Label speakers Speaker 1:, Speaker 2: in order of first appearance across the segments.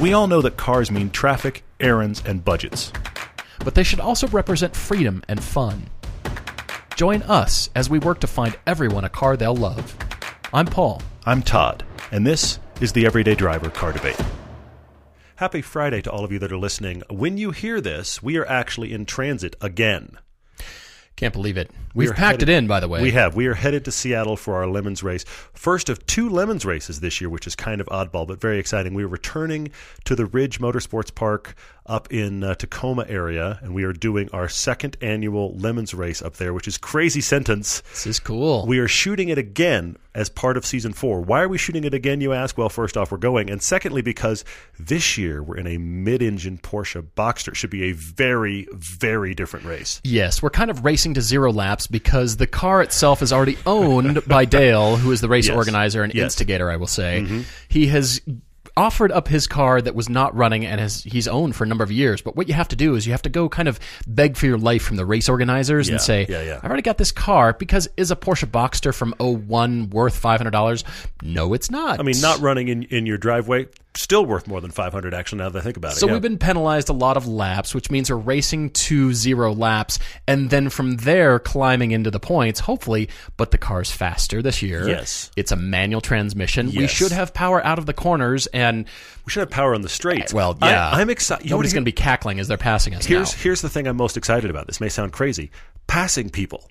Speaker 1: We all know that cars mean traffic, errands, and budgets.
Speaker 2: But they should also represent freedom and fun. Join us as we work to find everyone a car they'll love. I'm Paul.
Speaker 1: I'm Todd, and this is the Everyday Driver Car Debate. Happy Friday to all of you that are listening. When you hear this, we are actually in transit again.
Speaker 2: Can't believe it. We've packed
Speaker 1: headed-
Speaker 2: it in, by the way.
Speaker 1: We have. We are headed to Seattle for our Lemons race. First of two Lemons races this year, which is kind of oddball, but very exciting. We are returning to the Ridge Motorsports Park up in uh, Tacoma area, and we are doing our second annual Lemons race up there, which is crazy sentence.
Speaker 2: This is cool.
Speaker 1: We are shooting it again as part of season four. Why are we shooting it again, you ask? Well, first off, we're going. And secondly, because this year we're in a mid engine Porsche Boxster. It should be a very, very different race.
Speaker 2: Yes, we're kind of racing to zero laps because the car itself is already owned by Dale, who is the race
Speaker 1: Yes.
Speaker 2: organizer and
Speaker 1: Yes.
Speaker 2: instigator, I will say. He has offered up his car that was not running and has he's owned for a number of years. But what you have to do is you have to go kind of beg for your life from the race organizers and say,
Speaker 1: yeah, yeah.
Speaker 2: I've already got this car because is a Porsche Boxster from 01 worth $500? No, it's not.
Speaker 1: I mean, not running in, in your driveway, still worth more than 500 actually, now that I think about it.
Speaker 2: So
Speaker 1: Yeah.
Speaker 2: we've been penalized a lot of laps, which means we're racing to zero laps, and then from there climbing into the points, hopefully. But the car's faster this year.
Speaker 1: Yes.
Speaker 2: it's a manual transmission. We should have power out of the corners, and
Speaker 1: We should have power on the straights.
Speaker 2: well, yeah,
Speaker 1: I, am excited.
Speaker 2: Nobody's going to be cackling as they're passing us.
Speaker 1: here's
Speaker 2: now.
Speaker 1: here's the thing I'm most excited about. This may sound crazy. Passing people.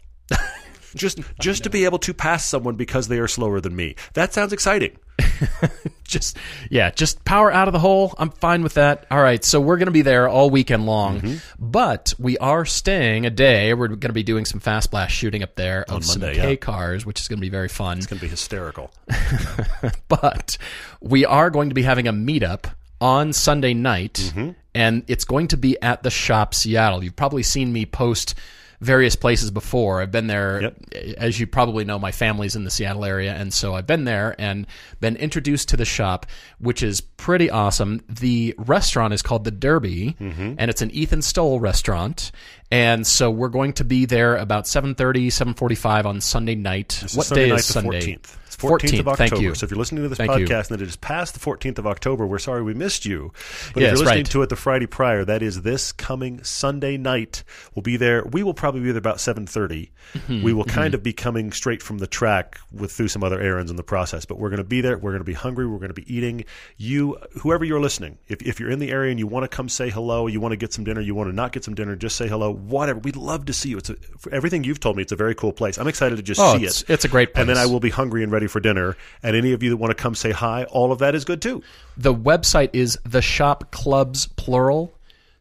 Speaker 1: Just just to be able to pass someone because they are slower than me. That sounds exciting.
Speaker 2: just yeah, just power out of the hole. I'm fine with that. All right, so we're going to be there all weekend long,
Speaker 1: Mm-hmm.
Speaker 2: but we are staying a day. We're going to be doing some fast blast shooting up there of some
Speaker 1: Monday,
Speaker 2: K
Speaker 1: yeah.
Speaker 2: cars, which is going to be very fun.
Speaker 1: It's going to be hysterical.
Speaker 2: but we are going to be having a meetup on Sunday night,
Speaker 1: Mm-hmm.
Speaker 2: and it's going to be at the shop Seattle. You've probably seen me post various places before. I've been there,
Speaker 1: Yep.
Speaker 2: as you probably know, my family's in the Seattle area, and so I've been there and been introduced to the shop, which is pretty awesome. The restaurant is called the Derby,
Speaker 1: Mm-hmm.
Speaker 2: and it's an Ethan Stowell restaurant. And so we're going to be there about 7.30, 7.45 on Sunday night.
Speaker 1: This
Speaker 2: what
Speaker 1: Sunday
Speaker 2: day
Speaker 1: night,
Speaker 2: is
Speaker 1: the
Speaker 2: Sunday?
Speaker 1: 14th. It's 14th, of October.
Speaker 2: You.
Speaker 1: So if you're listening to this
Speaker 2: Thank you.
Speaker 1: podcast and it is past the 14th of October, we're sorry we missed you. But
Speaker 2: Yes,
Speaker 1: if you're listening
Speaker 2: right.
Speaker 1: to it the Friday prior, that is this coming Sunday night. We'll be there. We will probably be there about 7:30.
Speaker 2: Mm-hmm,
Speaker 1: we will kind of be coming straight from the track with through some other errands in the process, but we're going to be there. We're going to be hungry. We're going to be eating. You, whoever you're listening, if, if you're in the area and you want to come say hello, you want to get some dinner, you want to not get some dinner, just say hello. Whatever. We'd love to see you. It's a, for everything you've told me. It's a very cool place. I'm excited to just
Speaker 2: Oh,
Speaker 1: see
Speaker 2: it's,
Speaker 1: it.
Speaker 2: it's a great place.
Speaker 1: And then I will be hungry and ready for dinner. And any of you that want to come say hi, all of that is good too.
Speaker 2: The website is the Shop Clubs plural.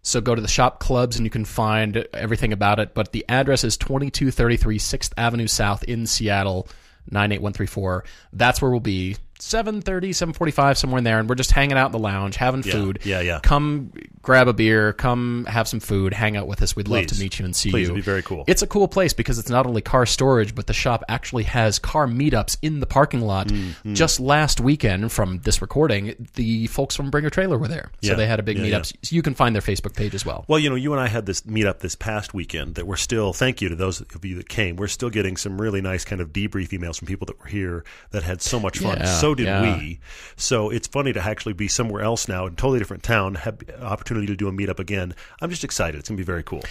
Speaker 2: So go to the Shop Clubs and you can find everything about it. But the address is 2233 6th Avenue South in Seattle, 98134. That's where we'll be. 7.30, 7.45, somewhere in there. And we're just hanging out in the lounge, having food.
Speaker 1: yeah, yeah.
Speaker 2: Come grab a beer. Come have some food. Hang out with us. We'd love to meet you and see
Speaker 1: Please,
Speaker 2: you.
Speaker 1: it'd be very cool.
Speaker 2: It's a cool place because it's not only car storage, but the shop actually has car meetups in the parking lot.
Speaker 1: Mm-hmm.
Speaker 2: Just last weekend, from this recording, the folks from Bring a Trailer were there, so
Speaker 1: Yeah.
Speaker 2: they had a big
Speaker 1: Yeah,
Speaker 2: meetup. So you can find their Facebook page as well.
Speaker 1: Well, you know, you and I had this meetup this past weekend that we're still, thank you to those of you that came. We're still getting some really nice kind of debrief emails from people that were here that had so much fun.
Speaker 2: Yeah,
Speaker 1: so did
Speaker 2: yeah.
Speaker 1: we. So it's funny to actually be somewhere else now, in a totally different town, have opportunity to do a meetup again. I'm just excited. It's going to be very cool.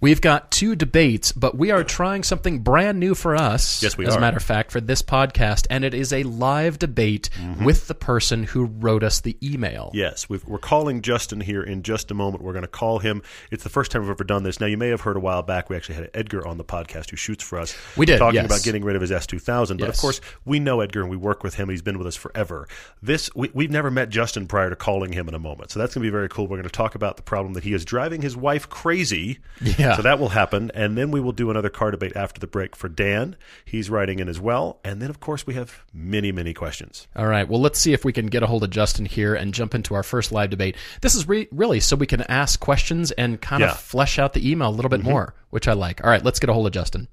Speaker 2: We've got two debates, but we are trying something brand new for us.
Speaker 1: Yes, we
Speaker 2: as
Speaker 1: are.
Speaker 2: a matter of fact, for this podcast, and it is a live debate
Speaker 1: Mm-hmm.
Speaker 2: with the person who wrote us the email.
Speaker 1: Yes, we've, we're calling Justin here in just a moment. We're going to call him. It's the first time we've ever done this. Now, you may have heard a while back we actually had Edgar on the podcast who shoots for us.
Speaker 2: We did,
Speaker 1: talking
Speaker 2: yes.
Speaker 1: about getting rid of his S2000. But of course, we know Edgar and we work with him. He's been with us forever. This we, we've never met Justin prior to calling him in a moment, so that's going to be very cool. We're going to talk about the problem that he is driving his wife crazy.
Speaker 2: Yeah.
Speaker 1: So that will happen, and then we will do another car debate after the break for Dan. He's writing in as well, and then of course we have many many questions.
Speaker 2: All right. Well, let's see if we can get a hold of Justin here and jump into our first live debate. This is re- really so we can ask questions and kind
Speaker 1: Yeah.
Speaker 2: of flesh out the email a little bit mm-hmm. more, which I like. All right, let's get a hold of Justin.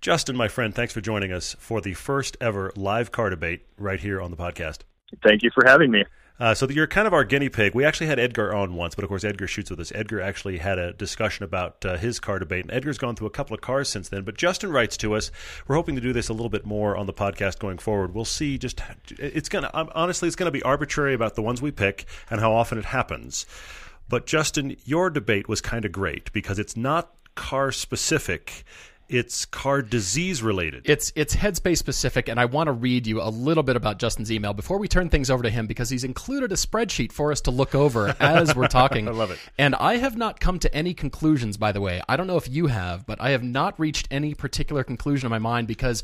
Speaker 1: Justin, my friend, thanks for joining us for the first ever live car debate right here on the podcast.
Speaker 3: Thank you for having me.
Speaker 1: Uh, so you're kind of our guinea pig. We actually had Edgar on once, but of course Edgar shoots with us. Edgar actually had a discussion about uh, his car debate, and Edgar's gone through a couple of cars since then. But Justin writes to us. We're hoping to do this a little bit more on the podcast going forward. We'll see. Just it's gonna honestly, it's gonna be arbitrary about the ones we pick and how often it happens. But Justin, your debate was kind of great because it's not car specific it's car disease related.
Speaker 2: It's it's headspace specific, and I want to read you a little bit about Justin's email before we turn things over to him because he's included a spreadsheet for us to look over as we're talking.
Speaker 1: I love it.
Speaker 2: And I have not come to any conclusions, by the way. I don't know if you have, but I have not reached any particular conclusion in my mind because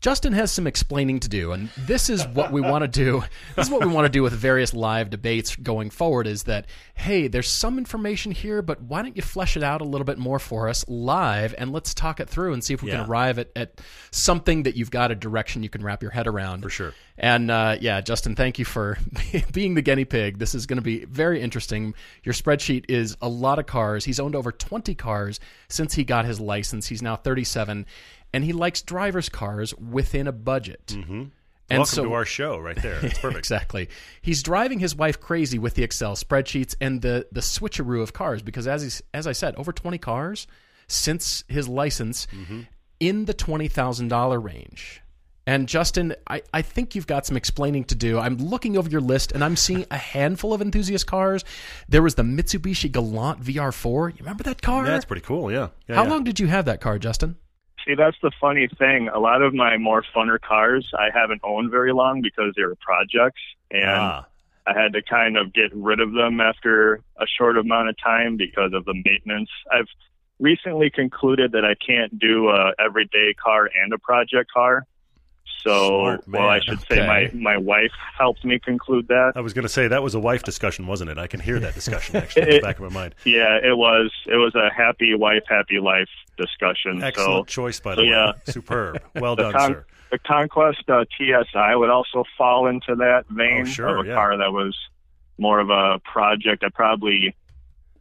Speaker 2: Justin has some explaining to do, and this is what we want to do. This is what we want to do with various live debates going forward is that, hey, there's some information here, but why don't you flesh it out a little bit more for us live and let's talk it through and see if we
Speaker 1: Yeah.
Speaker 2: can arrive at, at something that you've got a direction you can wrap your head around.
Speaker 1: For sure.
Speaker 2: And uh, yeah, Justin, thank you for being the guinea pig. This is going to be very interesting. Your spreadsheet is a lot of cars. He's owned over 20 cars since he got his license. He's now 37, and he likes driver's cars within a budget. Mm-hmm. And
Speaker 1: Welcome
Speaker 2: so,
Speaker 1: to our show, right there. That's perfect.
Speaker 2: exactly. He's driving his wife crazy with the Excel spreadsheets and the the switcheroo of cars because as he's, as I said, over 20 cars since his license
Speaker 1: Mm-hmm.
Speaker 2: in the $20,000 range. And Justin, I, I think you've got some explaining to do. I'm looking over your list and I'm seeing a handful of enthusiast cars. There was the Mitsubishi Galant VR4. You remember that car?
Speaker 1: Yeah, that's pretty cool. Yeah. yeah
Speaker 2: How
Speaker 1: yeah.
Speaker 2: long did you have that car, Justin?
Speaker 3: See, that's the funny thing. A lot of my more funner cars I haven't owned very long because they were projects, and
Speaker 1: Ah,
Speaker 3: I had to kind of get rid of them after a short amount of time because of the maintenance. I've recently concluded that I can't do a everyday car and a project car. So, well, I should say
Speaker 2: Okay.
Speaker 3: my my wife helped me conclude that.
Speaker 1: I was going to say that was a wife discussion, wasn't it? I can hear that discussion actually in the back of my mind.
Speaker 3: Yeah, it was. It was a happy wife, happy life discussion.
Speaker 1: Excellent
Speaker 3: so
Speaker 1: choice, by the
Speaker 3: so,
Speaker 1: way.
Speaker 3: yeah.
Speaker 1: Superb. Well done,
Speaker 3: Con-
Speaker 1: sir.
Speaker 3: the Conquest uh, TSI would also fall into that vein
Speaker 1: Oh, sure,
Speaker 3: of a
Speaker 1: yeah.
Speaker 3: car that was more of a project. I probably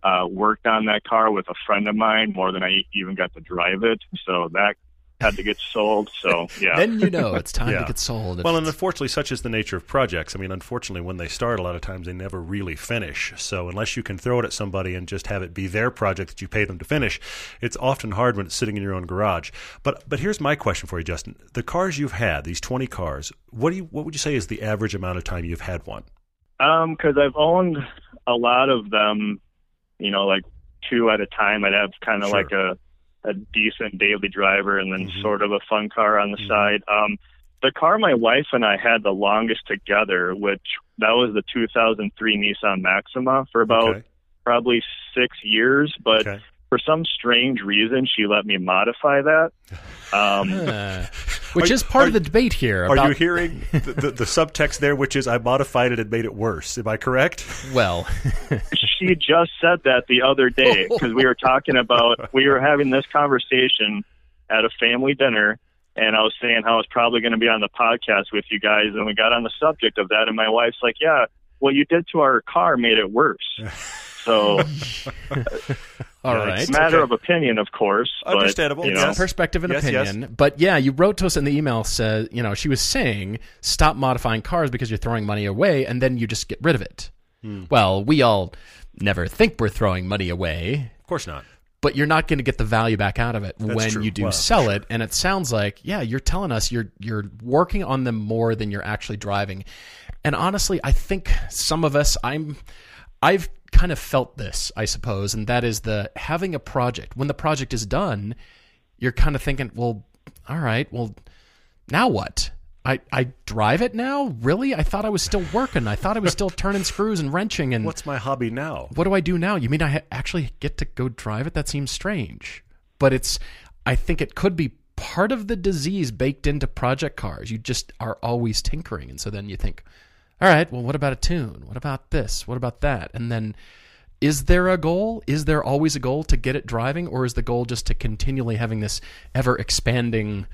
Speaker 3: uh, worked on that car with a friend of mine more than I even got to drive it, so that had to get sold. So yeah,
Speaker 2: Then you know it's time
Speaker 1: Yeah.
Speaker 2: to get sold.
Speaker 1: Well, and unfortunately, such is the nature of projects. I mean, unfortunately, when they start, a lot of times they never really finish. So, unless you can throw it at somebody and just have it be their project that you pay them to finish, it's often hard when it's sitting in your own garage. But, but here's my question for you, Justin: the cars you've had, these 20 cars, what do you, what would you say is the average amount of time you've had one?
Speaker 3: Um, because I've owned a lot of them, you know, like two at a time. I'd have kind of
Speaker 1: Sure.
Speaker 3: like a a decent daily driver and then
Speaker 1: Mhm.
Speaker 3: sort of a fun car on the
Speaker 1: Mhm.
Speaker 3: side. Um, the car my wife and I had the longest together, which that was the 2003 Nissan Maxima for about
Speaker 1: okay.
Speaker 3: probably six years, but
Speaker 1: okay.
Speaker 3: for some strange reason, she let me modify that. Um,
Speaker 2: which
Speaker 1: Are-
Speaker 2: is part
Speaker 1: are-
Speaker 2: of the debate here.
Speaker 1: Are you hearing the, the, the subtext there, which is I modified it and made it worse? Am I correct?
Speaker 2: Well,
Speaker 3: she just said that the other day because we were talking about we were having this conversation at a family dinner and I was saying how I was probably going to be on the podcast with you guys and we got on the subject of that and my wife's like, "Yeah, what you did to our car made it worse." So,
Speaker 2: all
Speaker 1: Yikes.
Speaker 2: right.
Speaker 3: matter
Speaker 1: okay.
Speaker 3: of opinion, of course. But,
Speaker 1: Understandable.
Speaker 3: You know,
Speaker 2: a perspective and
Speaker 1: Yes, yes.
Speaker 2: opinion. But yeah, you wrote to us in the email said, you know, she was saying stop modifying cars because you're throwing money away and then you just get rid of it.
Speaker 1: Hmm.
Speaker 2: Well, we all never think we're throwing money away,
Speaker 1: Of course not.
Speaker 2: but you're not going to get the value back out of it when
Speaker 1: true.
Speaker 2: you do
Speaker 1: Well,
Speaker 2: sell it. And it sounds like, yeah, you're telling us you're you're working on them more than you're actually driving. And honestly, I think some of us, I'm, I've kind of felt this, I suppose, and that is the having a project. When the project is done, you're kind of thinking, well, all right, well, now what? I, I drive it now? Really? I thought I was still working. I thought I was still turning screws and wrenching and
Speaker 1: What's my hobby now?
Speaker 2: what do I do now? You mean I ha- actually get to go drive it? That seems strange. But it's, I think it could be part of the disease baked into project cars. You just are always tinkering. And so then you think, all right, well, what about a tune? What about this? What about that? And then is there a goal? Is there always a goal to get it driving? Or is the goal just to continually having this ever expanding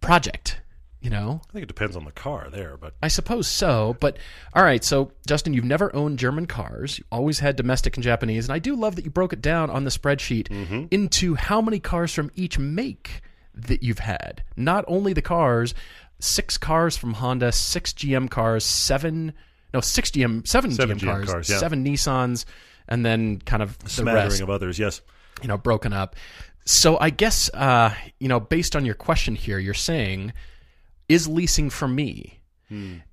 Speaker 2: project? You know?
Speaker 1: I think it depends on the car there, but
Speaker 2: I suppose so, but all right. So, Justin, you've never owned German cars. You always had domestic and Japanese, and I do love that you broke it down on the spreadsheet
Speaker 1: Mm-hmm.
Speaker 2: into how many cars from each make that you've had. Not only the cars, six cars from Honda, six GM cars, seven no six GM, seven,
Speaker 1: Seven
Speaker 2: GM,
Speaker 1: GM
Speaker 2: cars,
Speaker 1: cars, yeah.
Speaker 2: seven Nissans, and then kind of the
Speaker 1: Smattering
Speaker 2: rest
Speaker 1: of others, yes.
Speaker 2: you know, broken up. So I guess, uh, you know, based on your question here, you're saying, is leasing for me?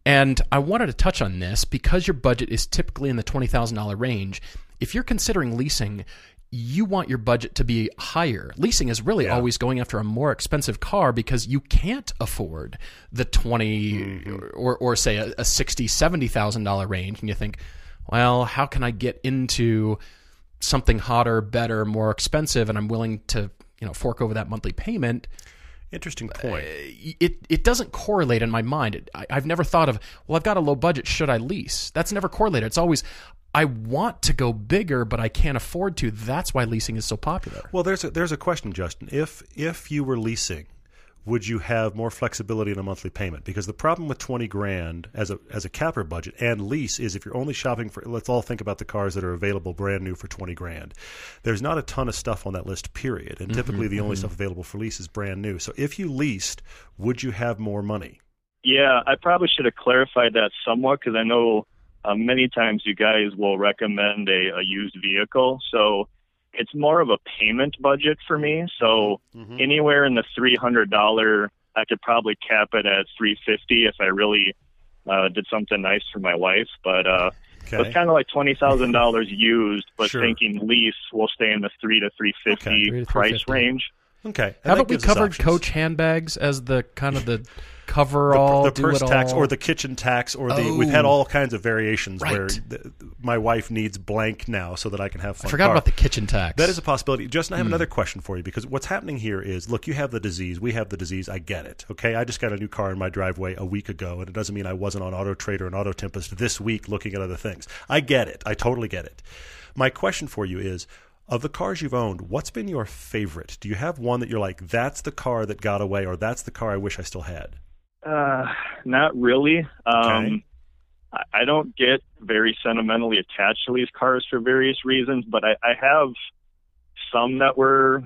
Speaker 2: And I wanted to touch on this because your budget is typically in the $20,000 range. If you're considering leasing, you want your budget to be higher. Leasing is really always going after a more expensive car because you can't afford the 20 mm-hmm. or, or say a, a 60, $70,000 range. And you think, well, how can I get into something hotter, better, more expensive, and I'm willing to you know fork over that monthly payment.
Speaker 1: Interesting uh, point.
Speaker 2: It it doesn't correlate in my mind. It, I, I've never thought of well, I've got a low budget. Should I lease? That's never correlated. It's always I want to go bigger, but I can't afford to. That's why leasing is so popular.
Speaker 1: Well, there's a, there's a question, Justin. If if you were leasing, would you have more flexibility in a monthly payment? Because the problem with twenty grand as a as a capper budget and lease is if you're only shopping for. Let's all think about the cars that are available brand new for twenty grand. There's not a ton of stuff on that list, period. And typically, mm-hmm, the only mm-hmm. stuff available for lease is brand new. So if you leased, would you have more money?
Speaker 3: Yeah, I probably should have clarified that somewhat because I know uh, many times you guys will recommend a, a used vehicle. So it's more of a payment budget for me. So
Speaker 1: Mm-hmm.
Speaker 3: anywhere in the three hundred dollar, I could probably cap it at three fifty if I really uh, did something nice for my wife. But uh,
Speaker 1: Okay.
Speaker 3: it's kind of like twenty thousand dollars used, but
Speaker 1: Sure.
Speaker 3: thinking lease will stay in the three to three fifty
Speaker 2: Okay,
Speaker 3: price range.
Speaker 1: Okay. And
Speaker 2: Haven't we covered. Coach handbags as the kind of the cover
Speaker 1: the,
Speaker 2: all,
Speaker 1: the purse tax
Speaker 2: all?
Speaker 1: or the kitchen tax or the
Speaker 2: Oh.
Speaker 1: we've had oh. all kinds of variations where
Speaker 2: Right.
Speaker 1: th my wife needs blank now so that I can have fun
Speaker 2: I forgot
Speaker 1: car.
Speaker 2: about the kitchen tax.
Speaker 1: That is a possibility. Justin. I have hmm. another question for you because what's happening here is look, you have the disease. We have the disease. I get it. Okay. I just got a new car in my driveway a week ago, and it doesn't mean I wasn't on Auto Trader and Auto Tempest this week looking at other things. I get it. I totally get it. My question for you is of the cars you've owned, what's been your favorite? Do you have one that you're like, that's the car that got away, or that's the car I wish I still had?
Speaker 3: Uh, not really. Um,
Speaker 1: Okay.
Speaker 3: I, I don't get very sentimentally attached to these cars for various reasons, but I, I have some that were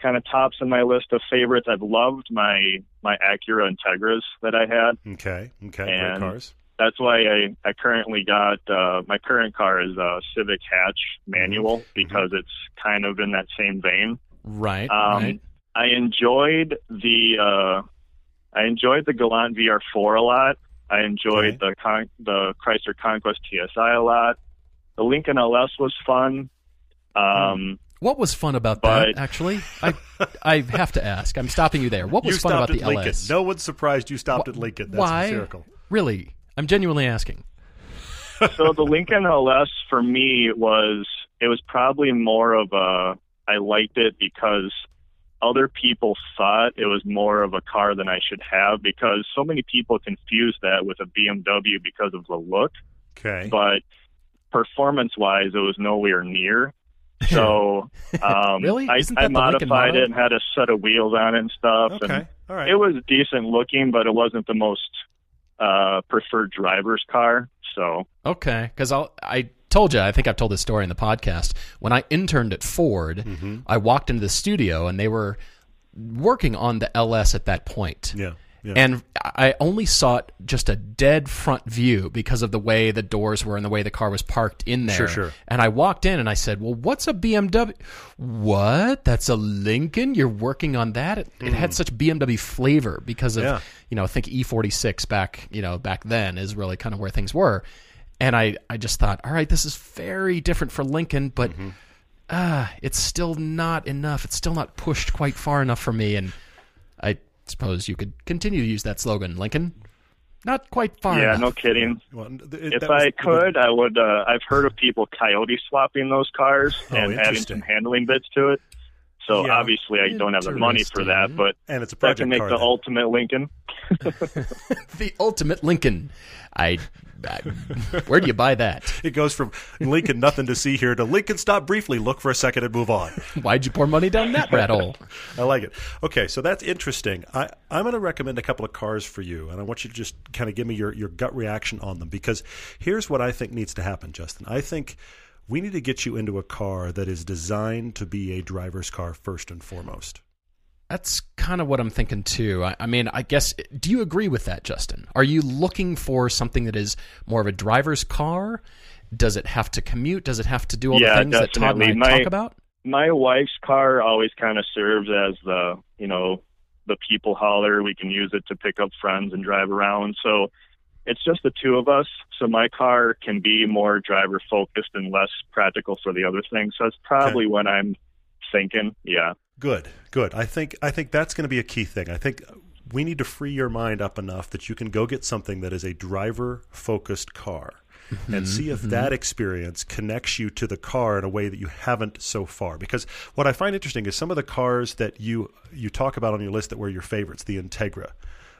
Speaker 3: kind of tops in my list of favorites. I've loved my my Acura Integras that I had.
Speaker 1: Okay. Okay. Great
Speaker 3: And-
Speaker 1: cars.
Speaker 3: That's why I, I currently got uh, my current car is a Civic hatch manual because it's kind of in that same vein.
Speaker 2: right,
Speaker 3: Um,
Speaker 2: right.
Speaker 3: I enjoyed the uh, I enjoyed the Galant VR4 a lot. I enjoyed the Con- the Chrysler Conquest TSI a lot. The Lincoln LS was fun. Um,
Speaker 2: What was fun about
Speaker 3: But-
Speaker 2: that? Actually, I I have to ask. I'm stopping you there. What was
Speaker 1: you
Speaker 2: fun
Speaker 1: stopped
Speaker 2: about the
Speaker 1: Lincoln.
Speaker 2: LS?
Speaker 1: No one's surprised you stopped
Speaker 2: Wh-
Speaker 1: at Lincoln. That's
Speaker 2: Why?
Speaker 1: hysterical.
Speaker 2: Really? I'm genuinely asking.
Speaker 3: so the Lincoln LS for me was it was probably more of a I liked it because other people thought it was more of a car than I should have because so many people confuse that with a BMW because of the look.
Speaker 1: Okay.
Speaker 3: but performance wise, it was nowhere near. So um,
Speaker 2: Really?
Speaker 3: I, I
Speaker 2: that the Lincoln
Speaker 3: modified it and had a set of wheels on it and stuff.
Speaker 1: Okay.
Speaker 3: And
Speaker 1: All right.
Speaker 3: it was decent looking, but it wasn't the most uh, preferred driver's car. So
Speaker 2: Okay, because I told you, I think I've told this story in the podcast. When I interned at Ford,
Speaker 1: Mm-hmm.
Speaker 2: I walked into the studio and they were working on the LS at that point.
Speaker 1: yeah. Yeah.
Speaker 2: And I only saw it just a dead front view because of the way the doors were and the way the car was parked in there.
Speaker 1: Sure, sure.
Speaker 2: And I walked in and I said, "Well, what's a BMW? What? That's a Lincoln? You're working on that? It, it had such BMW flavor because of.
Speaker 1: Yeah.
Speaker 2: you know, I think E46 back you know back then is really kind of where things were." And I I just thought, all right, this is very different for Lincoln, but
Speaker 1: Mm-hmm.
Speaker 2: ah, it's still not enough. It's still not pushed quite far enough for me. And I suppose you could continue to use that slogan, Lincoln. Not quite far
Speaker 3: yeah,
Speaker 2: enough.
Speaker 3: no kidding.
Speaker 1: Well, it-
Speaker 3: If
Speaker 1: was-
Speaker 3: I could, I would. Uh, I've heard of people coyote swapping those cars
Speaker 1: Oh,
Speaker 3: and adding some handling bits to it. So
Speaker 1: Yeah.
Speaker 3: obviously, I don't have the money for that, but
Speaker 1: and it's a
Speaker 3: that
Speaker 1: project
Speaker 3: can make
Speaker 1: car.
Speaker 3: the
Speaker 1: then.
Speaker 3: ultimate Lincoln.
Speaker 2: the ultimate Lincoln. I, I where do you buy that?
Speaker 1: It goes from Lincoln, nothing to see here, to Lincoln, stop briefly, look for a second, and move on.
Speaker 2: Why'd you pour money down that rat hole?
Speaker 1: I like it. Okay, so that's interesting. I, I'm going to recommend a couple of cars for you, and I want you to just kind of give me your, your gut reaction on them because here's what I think needs to happen, Justin. I think we need to get you into a car that is designed to be a driver's car first and foremost.
Speaker 2: That's kind of what I'm thinking too. I, I, mean, I guess, do you agree with that, Justin? Are you looking for something that is more of a driver's car? Does it have to commute? Does it have to do all
Speaker 3: yeah,
Speaker 2: the things
Speaker 3: definitely.
Speaker 2: that Todd and I
Speaker 3: my,
Speaker 2: talk about?
Speaker 3: My wife's car always kind of serves as the, you know, the people hauler. We can use it to pick up friends and drive around. So it's just the two of us. So my car can be more driver focused and less practical for the other things. So that's probably okay. what I'm thinking. Yeah.
Speaker 1: Good. Good. I think I think that's going to be a key thing. I think we need to free your mind up enough that you can go get something that is a driver focused car. Mm-hmm, and see if mm-hmm. that experience connects you to the car in a way that you haven't so far. Because what I find interesting is some of the cars that you you talk about on your list that were your favorites, the Integra,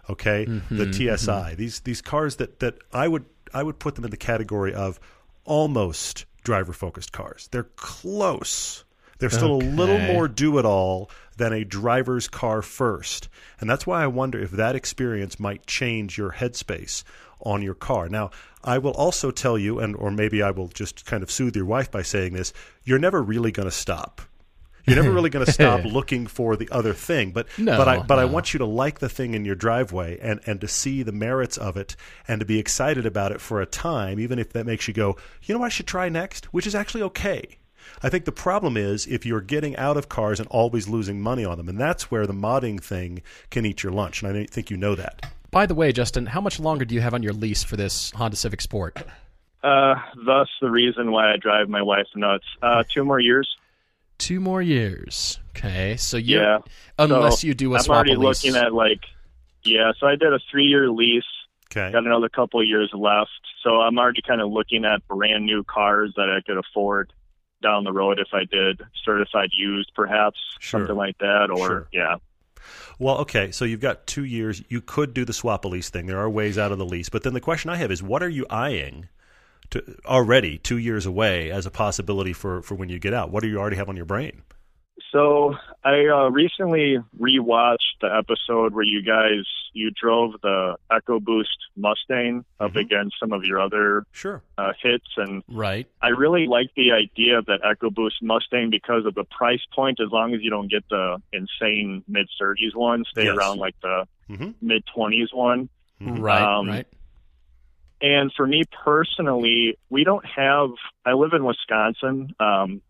Speaker 1: okay, mm-hmm, the TSI. Mm-hmm. These these cars that that I would I would put them in the category of almost driver focused cars. They're close. They're still okay. a little more do it all than a driver's car first. And that's why I wonder if that experience might change your headspace on your car. Now, I will also tell you, and or maybe I will just kind of soothe your wife by saying this, you're never really going to stop. You're never really going to stop looking for the other thing. But
Speaker 2: no,
Speaker 1: but I but
Speaker 2: no.
Speaker 1: I want you to like the thing in your driveway and and to see the merits of it and to be excited about it for a time, even if that makes you go, you know what I should try next, which is actually okay. I think the problem is if you're getting out of cars and always losing money on them, and that's where the modding thing can eat your lunch. And I think you know that.
Speaker 2: By the way, Justin, how much longer do you have on your lease for this Honda Civic Sport?
Speaker 3: Uh, thus the reason why I drive my wife nuts. Uh, two more years.
Speaker 2: Two more years. Okay, so you
Speaker 3: yeah.
Speaker 2: Unless
Speaker 3: so
Speaker 2: you do a
Speaker 3: I'm
Speaker 2: swap
Speaker 3: already
Speaker 2: lease.
Speaker 3: looking at like, yeah. So I did a three-year lease.
Speaker 1: Okay.
Speaker 3: Got another couple of years left. So I'm already kind of looking at brand new cars that I could afford down the road if I did certified used, perhaps
Speaker 1: sure.
Speaker 3: something like that, or
Speaker 1: sure.
Speaker 3: yeah.
Speaker 1: Well, okay, so you've got two years. You could do the swap a lease thing. There are ways out of the lease, but then the question I have is, what are you eyeing to already two years away as a possibility for for when you get out? What do you already have on your brain?
Speaker 3: So I uh, recently rewatched the episode where you guys you drove the EcoBoost Mustang up
Speaker 1: Mhm.
Speaker 3: against some of your other
Speaker 1: Sure.
Speaker 3: uh, hits, and
Speaker 2: right.
Speaker 3: I really like the idea of that EcoBoost Mustang because of the price point. As long as you don't get the insane mid thirties one, stay
Speaker 1: Yes.
Speaker 3: around like the
Speaker 1: Mhm.
Speaker 3: mid twenties one.
Speaker 1: Mhm.
Speaker 2: Right.
Speaker 3: Um,
Speaker 2: right.
Speaker 3: And for me personally, we don't have. I live in Wisconsin. Um,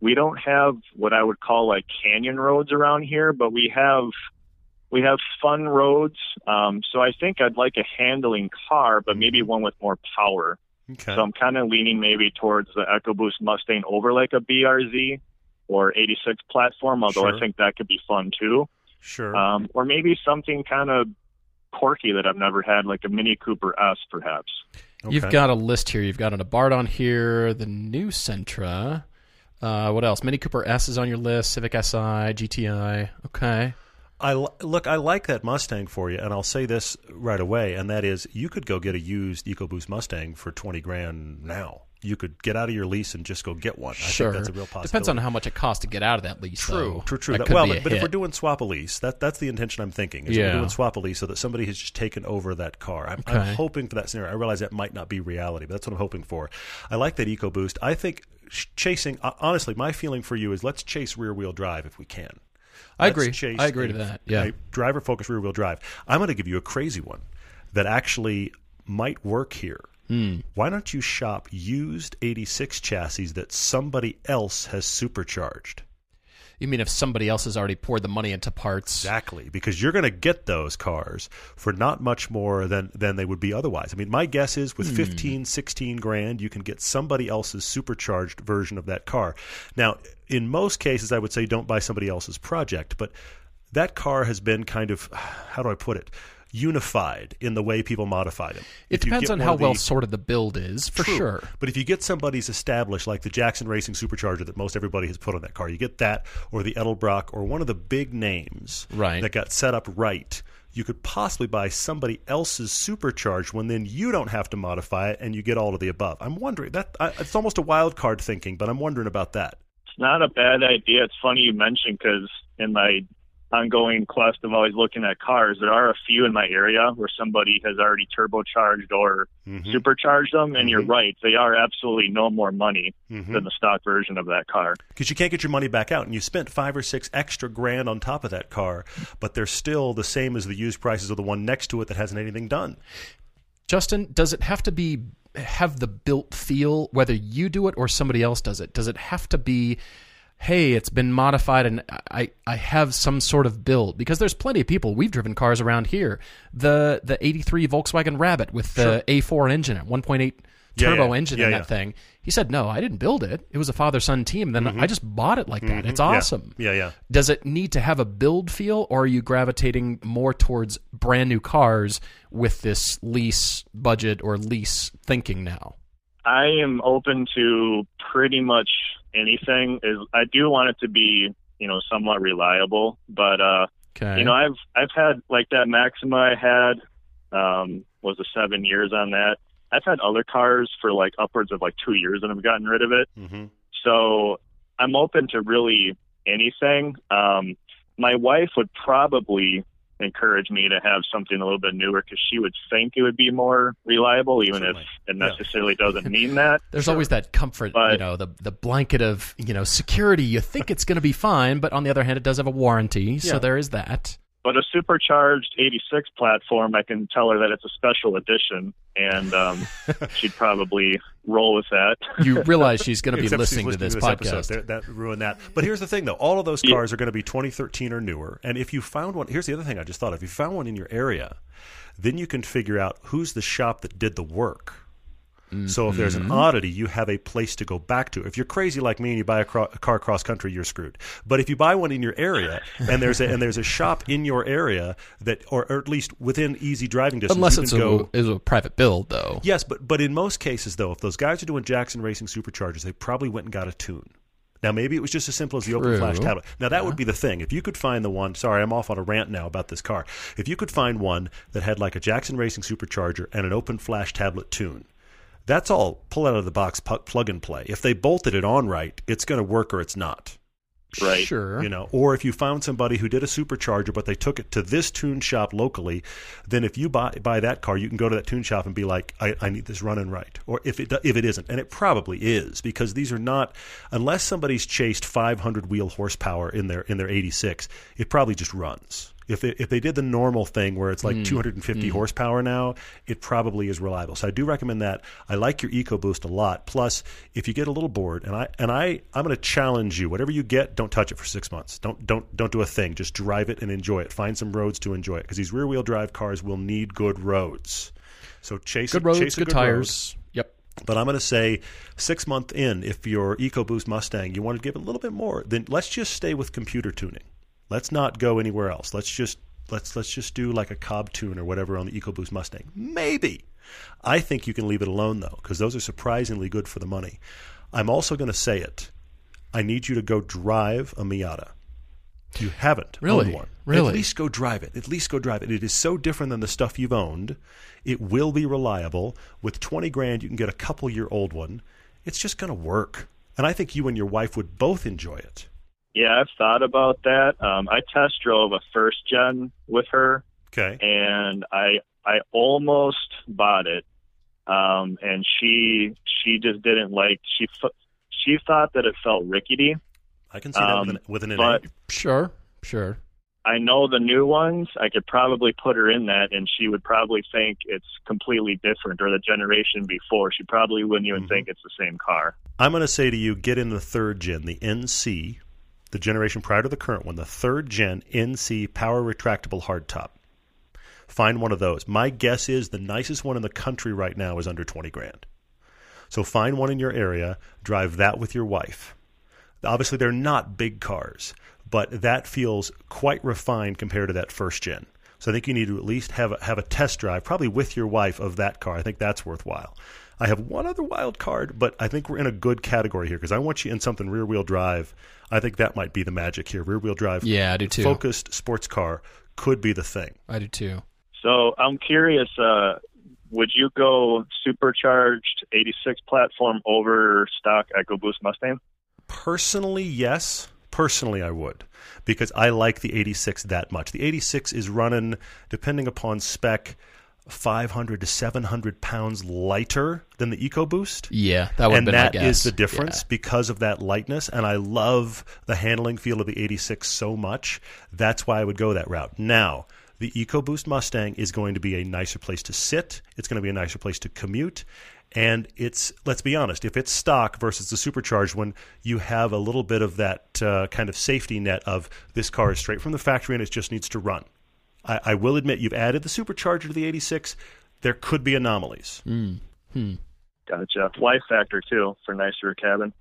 Speaker 3: we don't have what I would call like canyon roads around here, but we have we have fun roads. Um, so I think I'd like a handling car, but maybe one with more power.
Speaker 1: Okay.
Speaker 3: So I'm kind of leaning maybe towards the EcoBoost Mustang over like a BRZ or 86 platform, although
Speaker 1: Sure.
Speaker 3: I think that could be fun too.
Speaker 1: Sure.
Speaker 3: Um, or maybe something kind of quirky that I've never had, like a Mini Cooper S, perhaps.
Speaker 2: You've got a list here. You've got an Abarth on here, the new Sentra. Uh, what else? Mini Cooper S is on your list. Civic Si, GTI. Okay.
Speaker 1: I look. I like that Mustang for you, and I'll say this right away, and that is, you could go get a used EcoBoost Mustang for twenty grand now. You could get out of your lease and just go get one. I
Speaker 2: sure.
Speaker 1: think that's a real possibility.
Speaker 2: Depends on how much it costs to get out of that lease.
Speaker 1: True,
Speaker 2: though.
Speaker 1: true, true.
Speaker 2: That
Speaker 1: That- well, but, if we're doing swap a lease, that that's the intention I'm thinking. Is
Speaker 2: Yeah.
Speaker 1: we're doing swap a lease so that somebody has just taken over that car. I'm, I'm hoping for that scenario. I realize that might not be reality, but that's what I'm hoping for. I like that EcoBoost. I think chasing. Honestly, my feeling for you is let's chase rear wheel drive if we can.
Speaker 2: I
Speaker 1: Let's
Speaker 2: agree.
Speaker 1: chase
Speaker 2: I agree
Speaker 1: a-
Speaker 2: to that. Yeah.
Speaker 1: driver focused rear wheel drive. I'm going to give you a crazy one that actually might work here.
Speaker 2: Hmm.
Speaker 1: Why don't you shop used 86 chassis that somebody else has supercharged?
Speaker 2: You mean if somebody else has already poured the money into parts?
Speaker 1: Exactly, because you're going to get those cars for not much more than than they would be otherwise. I mean, my guess is with 15, 16 grand, you can get somebody else's supercharged version of that car. Now, in most cases, I would say don't buy somebody else's project, but that car has been kind of how do I put it? Unified in the way people modify them.
Speaker 2: It
Speaker 1: If
Speaker 2: depends on how
Speaker 1: of
Speaker 2: well sorted the build is, for
Speaker 1: True.
Speaker 2: sure.
Speaker 1: But if you get somebody's established, like the Jackson Racing Supercharger that most everybody has put on that car, you get that, or the Edelbrock, or one of the big names
Speaker 2: Right.
Speaker 1: that got set up right. You could possibly buy somebody else's supercharged one, then you don't have to modify it, and you get all of the above. I'm wondering that I, it's almost a wild card thinking, but I'm wondering about that.
Speaker 3: It's not a bad idea. It's funny you mentioned because in my ongoing quest of always looking at cars. There are a few in my area where somebody has already turbocharged or
Speaker 1: Mhm.
Speaker 3: supercharged them, and you're
Speaker 1: Mhm.
Speaker 3: right, they are absolutely no more money
Speaker 1: Mhm.
Speaker 3: than the stock version of that car.
Speaker 1: because you can't get your money back out, and you spent five or six extra grand on top of that car, but they're still the same as the used prices of the one next to it that hasn't anything done.
Speaker 2: Justin, does it have to be have the built feel whether you do it or somebody else does it? Does it have to be hey, it's been modified and I I have some sort of build because there's plenty of people we've driven cars around here. The the 83 Volkswagen Rabbit with the A4 engine at 1.8 turbo
Speaker 1: yeah.
Speaker 2: engine
Speaker 1: Yeah,
Speaker 2: in
Speaker 1: yeah.
Speaker 2: that thing. He said, "No, I didn't build it. It was a father-son team. Then I just bought it like that. It's
Speaker 1: Mm-hmm. Yeah.
Speaker 2: awesome."
Speaker 1: Yeah, yeah.
Speaker 2: Does it need to have a build feel, or are you gravitating more towards brand new cars with this lease budget or lease thinking now?
Speaker 3: I am open to pretty much anything. Is I do want it to be, you know, somewhat reliable, but uh,
Speaker 2: Okay.
Speaker 3: you know, I've I've had like that Maxima I had um, was a seven years on that. I've had other cars for like upwards of like two years and I've gotten rid of it.
Speaker 1: hmm
Speaker 3: So I'm open to really anything. Um, my wife would probably encourage me to have something a little bit newer because she would think it would be more reliable, even
Speaker 1: Certainly.
Speaker 3: if it
Speaker 1: Yeah.
Speaker 3: necessarily doesn't mean that.
Speaker 2: There's always that comfort,
Speaker 3: but, you
Speaker 2: know, the the blanket of you know security. You think it's going to be fine, but on the other hand, it does have a warranty, so there is that.
Speaker 3: But a supercharged 86 platform, I can tell her that it's a special edition, and um, she'd probably roll with that.
Speaker 2: You realize she's going to be
Speaker 1: Except she's
Speaker 2: listening to this
Speaker 1: episode.
Speaker 2: podcast.
Speaker 1: That, that ruined that. But here's the thing, though: all of those
Speaker 3: Yeah.
Speaker 1: cars are going to be 2013 or newer. And if you found one, here's the other thing I just thought: of. if you found one in your area, then you can figure out who's the shop that did the work. So if there's an mm-hmm. oddity, you have a place to go back to. If you're crazy like me and you buy a, cro- a car cross country, you're screwed. But if you buy one in your area and there's a, and there's a shop in your area that, or, or at least within easy driving distance,
Speaker 2: Unless
Speaker 1: you
Speaker 2: it's
Speaker 1: go.
Speaker 2: a, is a private build, though.
Speaker 1: Yes, but but in most cases, though, if those guys are doing Jackson Racing Superchargers, they probably went and got a tune. Now, maybe it was just as simple as the open flash tablet. Now, that would be the thing. If you could find the one, sorry, I'm off on a rant now about this car. If you could find one that had like a Jackson Racing Supercharger and an open flash tablet tune, that's all pull out of the box, pu- plug and play. If they bolted it on right, it's going to work or it's not.
Speaker 3: Right.
Speaker 2: Sure.
Speaker 1: You know, or if you found somebody who did a supercharger, but they took it to this tune shop locally, then if you buy buy that car, you can go to that tune shop and be like, I, I need this running right. Or if it if it isn't, and it probably is, because these are not, unless somebody's chased 500 wheel horsepower in their in their 86, it probably just runs. If they, if they did the normal thing where it's like hmm. 250 hmm. horsepower now, it probably is reliable. So I do recommend that. I like your EcoBoost a lot. Plus, if you get a little bored, and I and I I'm going to challenge you. Whatever you get, don't touch it for six months. Don't don't don't do a thing. Just drive it and enjoy it. Find some roads to enjoy it because these rear wheel drive cars will need good roads. So chase
Speaker 2: Good roads,
Speaker 1: chase
Speaker 2: good,
Speaker 1: good road.
Speaker 2: tires. Yep.
Speaker 1: But I'm going to say six month in, if your EcoBoost Mustang, you want to give it a little bit more, then let's just stay with computer tuning. Let's not go anywhere else. Let's just let's let's just do like a Cobb tune or whatever on the EcoBoost Mustang. Maybe. I think you can leave it alone though, because those are surprisingly good for the money. I'm also going to say it. I need you to go drive a Miata. You haven't
Speaker 2: Really?
Speaker 1: owned one.
Speaker 2: Really?
Speaker 1: At least go drive it. At least go drive it. It is so different than the stuff you've owned. It will be reliable. With 20 grand, you can get a couple year old one. It's just going to work. And I think you and your wife would both enjoy it.
Speaker 3: Yeah, I've thought about that. Um, I test drove a first gen with her,
Speaker 1: Okay.
Speaker 3: and I I almost bought it, um, and she she just didn't like she she thought that it felt rickety.
Speaker 1: I can see that with
Speaker 3: Um,
Speaker 1: an, with an
Speaker 3: but-
Speaker 2: Sure. Sure.
Speaker 3: I know the new ones. I could probably put her in that, and she would probably think it's completely different, or the generation before. She probably wouldn't even
Speaker 1: Mhm.
Speaker 3: think it's the same car.
Speaker 1: I'm going to say to you, get in the third gen, the NC, the generation prior to the current one, the third gen NC power retractable hardtop. Find one of those. My guess is the nicest one in the country right now is under 20 grand. So find one in your area, drive that with your wife. Obviously, they're not big cars, but that feels quite refined compared to that first gen. So I think you need to at least have a, have a test drive, probably with your wife, of that car. I think that's worthwhile. I have one other wild card, but I think we're in a good category here because I want you in something rear wheel drive. I think that might be the magic here. Rear wheel drive,
Speaker 2: Yeah, I do too.
Speaker 1: focused sports car could be the thing.
Speaker 2: I do too.
Speaker 3: So I'm curious. Uh, would you go supercharged 86 platform over stock EcoBoost Mustang?
Speaker 1: Personally, yes. Personally, I would because I like the 86 that much. The 86 is running, depending upon spec, 500 to 700 pounds lighter than the EcoBoost.
Speaker 2: Yeah, that would
Speaker 1: and
Speaker 2: have been my
Speaker 1: that is the difference
Speaker 2: Yeah.
Speaker 1: because of that lightness. And I love the handling feel of the 86 so much. That's why I would go that route. Now, the EcoBoost Mustang is going to be a nicer place to sit. It's going to be a nicer place to commute. And it's, let's be honest, if it's stock versus the supercharged one, you have a little bit of that uh, kind of safety net of this car is straight from the factory and it just needs to run. I, I will admit, you've added the supercharger to the 86. There could be anomalies. Hmm. Hmm.
Speaker 3: Gotcha. Life factor too for nicer cabin.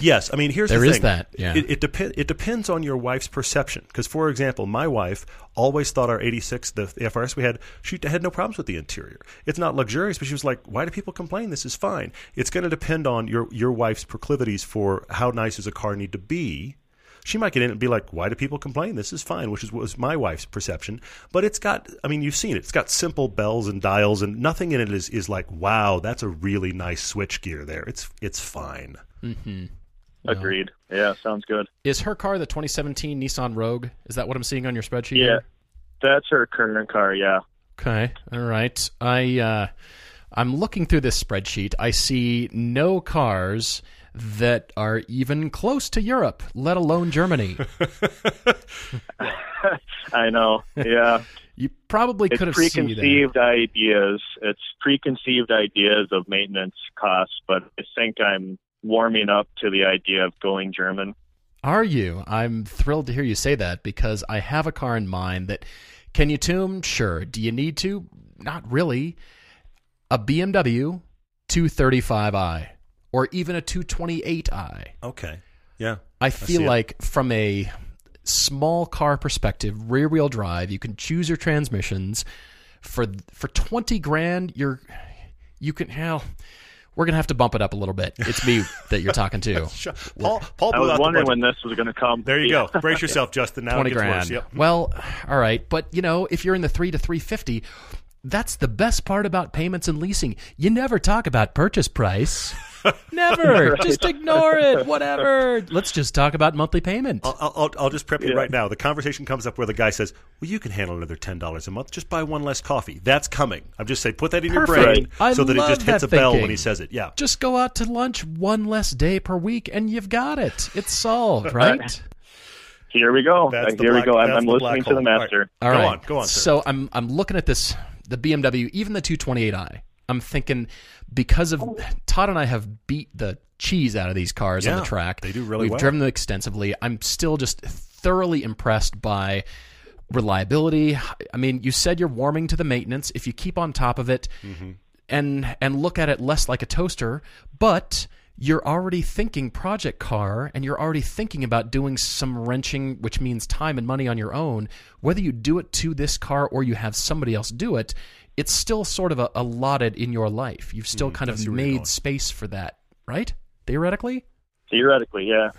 Speaker 1: Yes, I mean here's
Speaker 2: There
Speaker 1: the
Speaker 2: is
Speaker 1: thing.
Speaker 2: that, yeah.
Speaker 1: It it, depe- it depends on your wife's perception. Because for example, my wife always thought our '86, the, the FRS we had, she had no problems with the interior. It's not luxurious, but she was like, "Why do people complain? This is fine." It's going to depend on your your wife's proclivities for how nice does a car need to be. She might get in and be like, "Why do people complain? This is fine," which is was my wife's perception. But it's got, I mean, you've seen it. It's got simple bells and dials, and nothing in it is is like, "Wow, that's a really nice switch gear there." It's it's fine.
Speaker 3: Agreed. Yeah, sounds good.
Speaker 2: Is her car the 2017 Nissan Rogue? Is that what I'm seeing on your spreadsheet?
Speaker 3: Yeah,
Speaker 2: here?
Speaker 3: that's her current car. Yeah.
Speaker 2: Okay. All right. I uh, I'm looking through this spreadsheet. I see no cars that are even close to Europe, let alone Germany.
Speaker 3: I know. Yeah.
Speaker 2: you probably
Speaker 3: it's
Speaker 2: could have seen that.
Speaker 3: preconceived ideas. It's preconceived ideas of maintenance costs, but I think I'm warming up to the idea of going German.
Speaker 2: Are you? I'm thrilled to hear you say that because I have a car in mind that can you tune? Sure. Do you need to? Not really. A BMW 235i or even a 228i.
Speaker 1: Okay. Yeah.
Speaker 2: I feel
Speaker 1: it.
Speaker 2: like from a small car perspective, rear wheel drive, you can choose your transmissions. For for twenty grand, you're you can hell. We're gonna have to bump it up a little bit. It's me that you're talking to.
Speaker 1: Paul, Paul
Speaker 3: I was wondering when this was going to come.
Speaker 1: There you
Speaker 3: Yeah.
Speaker 1: go. Brace yourself, Justin. Now it
Speaker 2: Twenty
Speaker 1: gets
Speaker 2: grand.
Speaker 1: worse. Yep.
Speaker 2: Well, all right, but you know, if you're in the three to three fifty, that's the best part about payments and leasing. You never talk about purchase price. Never. Just ignore it. Whatever. Let's just talk about monthly payment.
Speaker 1: I'll, I'll, I'll just prep you
Speaker 3: Yeah.
Speaker 1: right now. The conversation comes up where the guy says, "Well, you can handle another ten dollars a month. Just buy one less coffee." That's coming. I'm just saying, put that in your brain
Speaker 2: I
Speaker 1: so that it just hits
Speaker 2: that
Speaker 1: a bell when he says it. Yeah.
Speaker 2: just go out to lunch one less day per week and you've got it. It's solved, right?
Speaker 3: Here we go.
Speaker 1: That's
Speaker 3: Here
Speaker 1: black-
Speaker 3: we go. I'm, I'm listening to the
Speaker 1: hole. All right.
Speaker 3: master.
Speaker 1: Go on, go on, sir.
Speaker 2: So I'm I'm looking at this the BMW, even the 228i. I'm thinking because of Todd and I have beat the cheese out of these cars on the track.
Speaker 1: they do really
Speaker 2: We've
Speaker 1: well.
Speaker 2: driven them extensively. I'm still just thoroughly impressed by reliability. I mean, you said you're warming to the maintenance. If you keep on top of it
Speaker 1: Mm-hmm.
Speaker 2: and and look at it less like a toaster, but you're already thinking project car and you're already thinking about doing some wrenching, which means time and money on your own. Whether you do it to this car or you have somebody else do it, it's still sort of a, allotted in your life. You've still kind
Speaker 1: Mm, I
Speaker 2: of
Speaker 1: see where you're going.
Speaker 2: made space for that, right? Theoretically?
Speaker 3: Theoretically, yeah.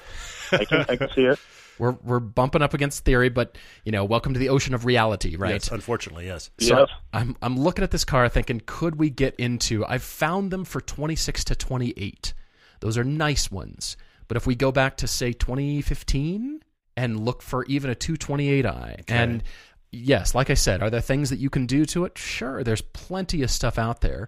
Speaker 3: I can, I can see it.
Speaker 2: We're, we're bumping up against theory, but you know, welcome to the ocean of reality, right?
Speaker 1: Yes, unfortunately, yes.
Speaker 2: So
Speaker 3: Yep.
Speaker 2: I'm I'm looking at this car thinking, could we get into? I've found them for 26 to 28. Those are nice ones. But if we go back to say 2015 and look for even a 228i, and yes, like I said, are there things that you can do to it? Sure, there's plenty of stuff out there.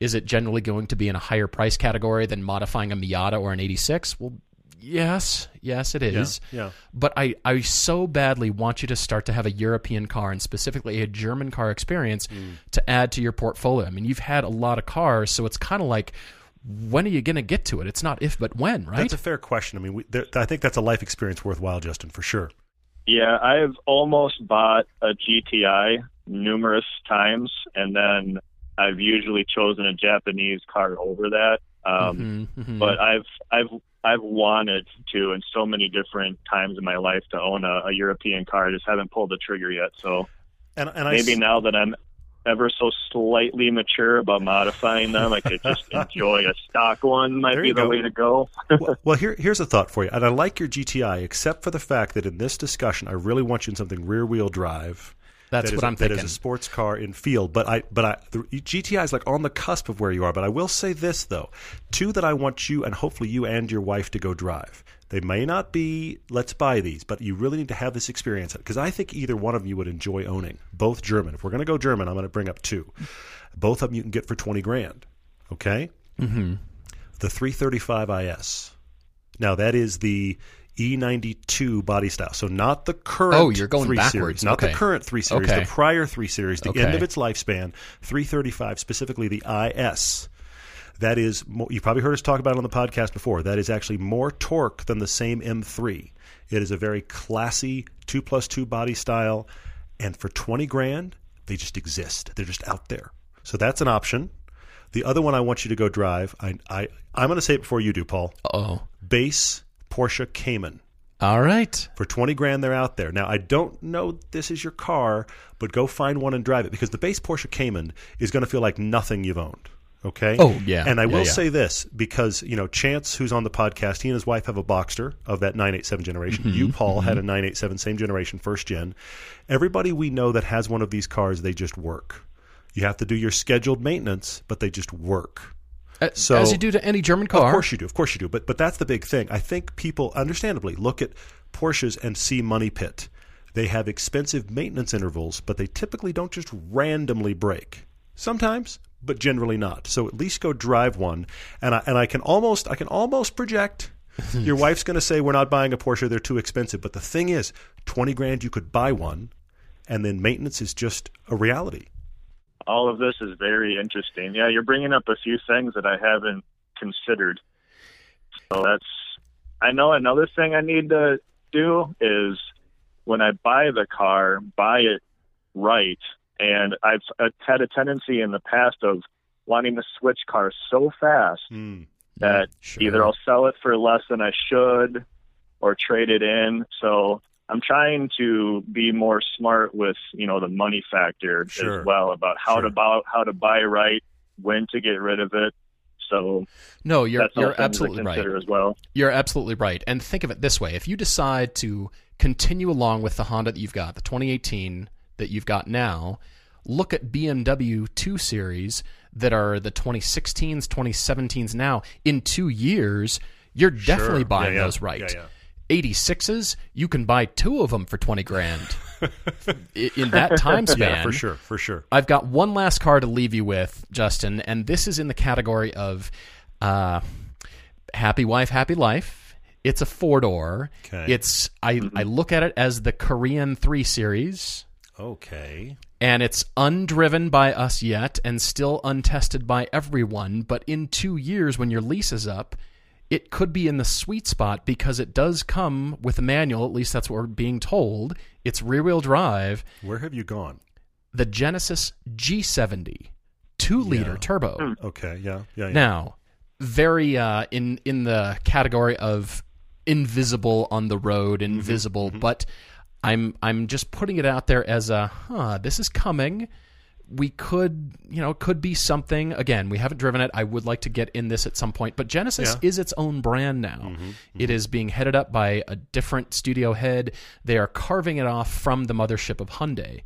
Speaker 2: Is it generally going to be in a higher price category than modifying a Miata or an 86? Well, yes, yes, it is.
Speaker 1: yeah.
Speaker 2: But I, I so badly want you to start to have a European car and specifically a German car experience
Speaker 1: Mm.
Speaker 2: to add to your portfolio. I mean, you've had a lot of cars, so it's kind of like, when are you going to get to it? It's not if, but when, right?
Speaker 1: That's a fair question. I mean, we, there, I think that's a life experience worthwhile, Justin, for sure.
Speaker 3: Yeah, I've almost bought a GTI numerous times, and then I've usually chosen a Japanese car over that. Um,
Speaker 2: Mhm, mhm.
Speaker 3: But I've I've I've wanted to in so many different times in my life to own a, a European car. I just haven't pulled the trigger yet. So
Speaker 1: And, and
Speaker 3: maybe
Speaker 1: s-
Speaker 3: now that I'm ever so slightly mature about modifying them, I could just enjoy a stock one. Might
Speaker 1: There
Speaker 3: be
Speaker 1: you
Speaker 3: the
Speaker 1: go.
Speaker 3: way to go.
Speaker 1: well, well, here, here's a thought for you. And I like your GTI, except for the fact that in this discussion, I really want you in something rear wheel drive.
Speaker 2: That's
Speaker 1: that is
Speaker 2: what I'm thinking.
Speaker 1: is a sports car in field, but I, but I, the GTI is like on the cusp of where you are. But I will say this though, two that I want you and hopefully you and your wife to go drive. They may not be let's buy these, but you really need to have this experience because I think either one of you would enjoy owning both German. If we're going to go German, I'm going to bring up two. Both of them you can get for 20 grand. Okay?
Speaker 2: Mm-hmm.
Speaker 1: The 335 IS. Now that is the E92 body style. So not the current
Speaker 2: Oh, you're going
Speaker 1: 3
Speaker 2: backwards.
Speaker 1: series, not
Speaker 2: Okay.
Speaker 1: the current 3 series,
Speaker 2: Okay.
Speaker 1: the prior 3 series, the
Speaker 2: Okay.
Speaker 1: end of its lifespan, 335 specifically the IS. That is you've probably heard us talk about it on the podcast before. That is actually more torque than the same M3. It is a very classy 2 plus 2 body style and for 20 grand, they just exist. They're just out there. So that's an option. The other one I want you to go drive, I, I, I'm going to say it before you do, Paul.
Speaker 2: Oh,
Speaker 1: Base Porsche Cayman.
Speaker 2: all right.
Speaker 1: For 20 grand, they're out there. Now, I don't know this is your car, but go find one and drive it because the base Porsche Cayman is going to feel like nothing you've owned. Okay.
Speaker 2: Oh, yeah.
Speaker 1: And I will
Speaker 2: yeah.
Speaker 1: say this because you know Chance, who's on the podcast, he and his wife have a Boxster of that 987 generation.
Speaker 2: Mm-hmm.
Speaker 1: You, Paul, had a 987 same generation, first gen. Everybody we know that has one of these cars, they just work. You have to do your scheduled maintenance, but they just work. So-
Speaker 2: As you do to any German car.
Speaker 1: Of course you do. Of course you do. But but that's the big thing. I think people understandably look at Porsches and see money pit. They have expensive maintenance intervals, but they typically don't just randomly break. Sometimes, but generally not. So at least go drive one. And I and I can almost I can almost project your wife's going to say we're not buying a Porsche, they're too expensive. But the thing is, 20 grand you could buy one and then maintenance is just a reality.
Speaker 3: all of this is very interesting. Yeah, you're bringing up a few things that I haven't considered. So that's, I know another thing I need to do is when I buy the car, buy it right. And I've, had a tendency in the past of wanting to switch cars so fast
Speaker 1: Mm.
Speaker 3: that
Speaker 2: Sure.
Speaker 3: either I'll sell it for less than I should or trade it in. So I'm trying to be more smart with, you know, the money factor
Speaker 1: Sure.
Speaker 3: as well about how
Speaker 1: Sure.
Speaker 3: to buy how to buy right, when to get rid of it. So
Speaker 2: No, you're you're absolutely right.
Speaker 3: as well.
Speaker 2: You're absolutely right. And think of it this way: if you decide to continue along with the Honda that you've got, the 2018 that you've got now, look at BMW 2 Series that are the 2016s, 2017s now. In two years, you're definitely
Speaker 1: Sure.
Speaker 2: buying
Speaker 1: Yeah, yeah.
Speaker 2: those right.
Speaker 1: Yeah, yeah.
Speaker 2: 86s, you can buy two of them for 20 grand. In that time span,
Speaker 1: Yeah, for sure, for sure.
Speaker 2: I've got one last car to leave you with, Justin, and this is in the category of uh, happy wife, happy life. It's a four door.
Speaker 1: Okay.
Speaker 2: It's I, I look at it as the Korean three series,
Speaker 1: Okay.
Speaker 2: and it's undriven by us yet, and still untested by everyone. But in two years, when your lease is up, it could be in the sweet spot because it does come with a manual. At least that's what we're being told. It's rear wheel drive
Speaker 1: Where have you gone?
Speaker 2: the Genesis G70 two liter
Speaker 1: Yeah.
Speaker 2: turbo.
Speaker 1: Okay, yeah, yeah, yeah.
Speaker 2: Now, very uh, in in the category of invisible on the road,
Speaker 1: Mm-hmm,
Speaker 2: invisible, but I'm I'm just putting it out there as a huh, this is coming. We could, you know, it could be something. Again, we haven't driven it. I would like to get in this at some point. But Genesis
Speaker 1: Yeah. Mm-hmm,
Speaker 2: is its own brand now. It is being headed up by a different studio head. They are carving it off from the mothership of Hyundai.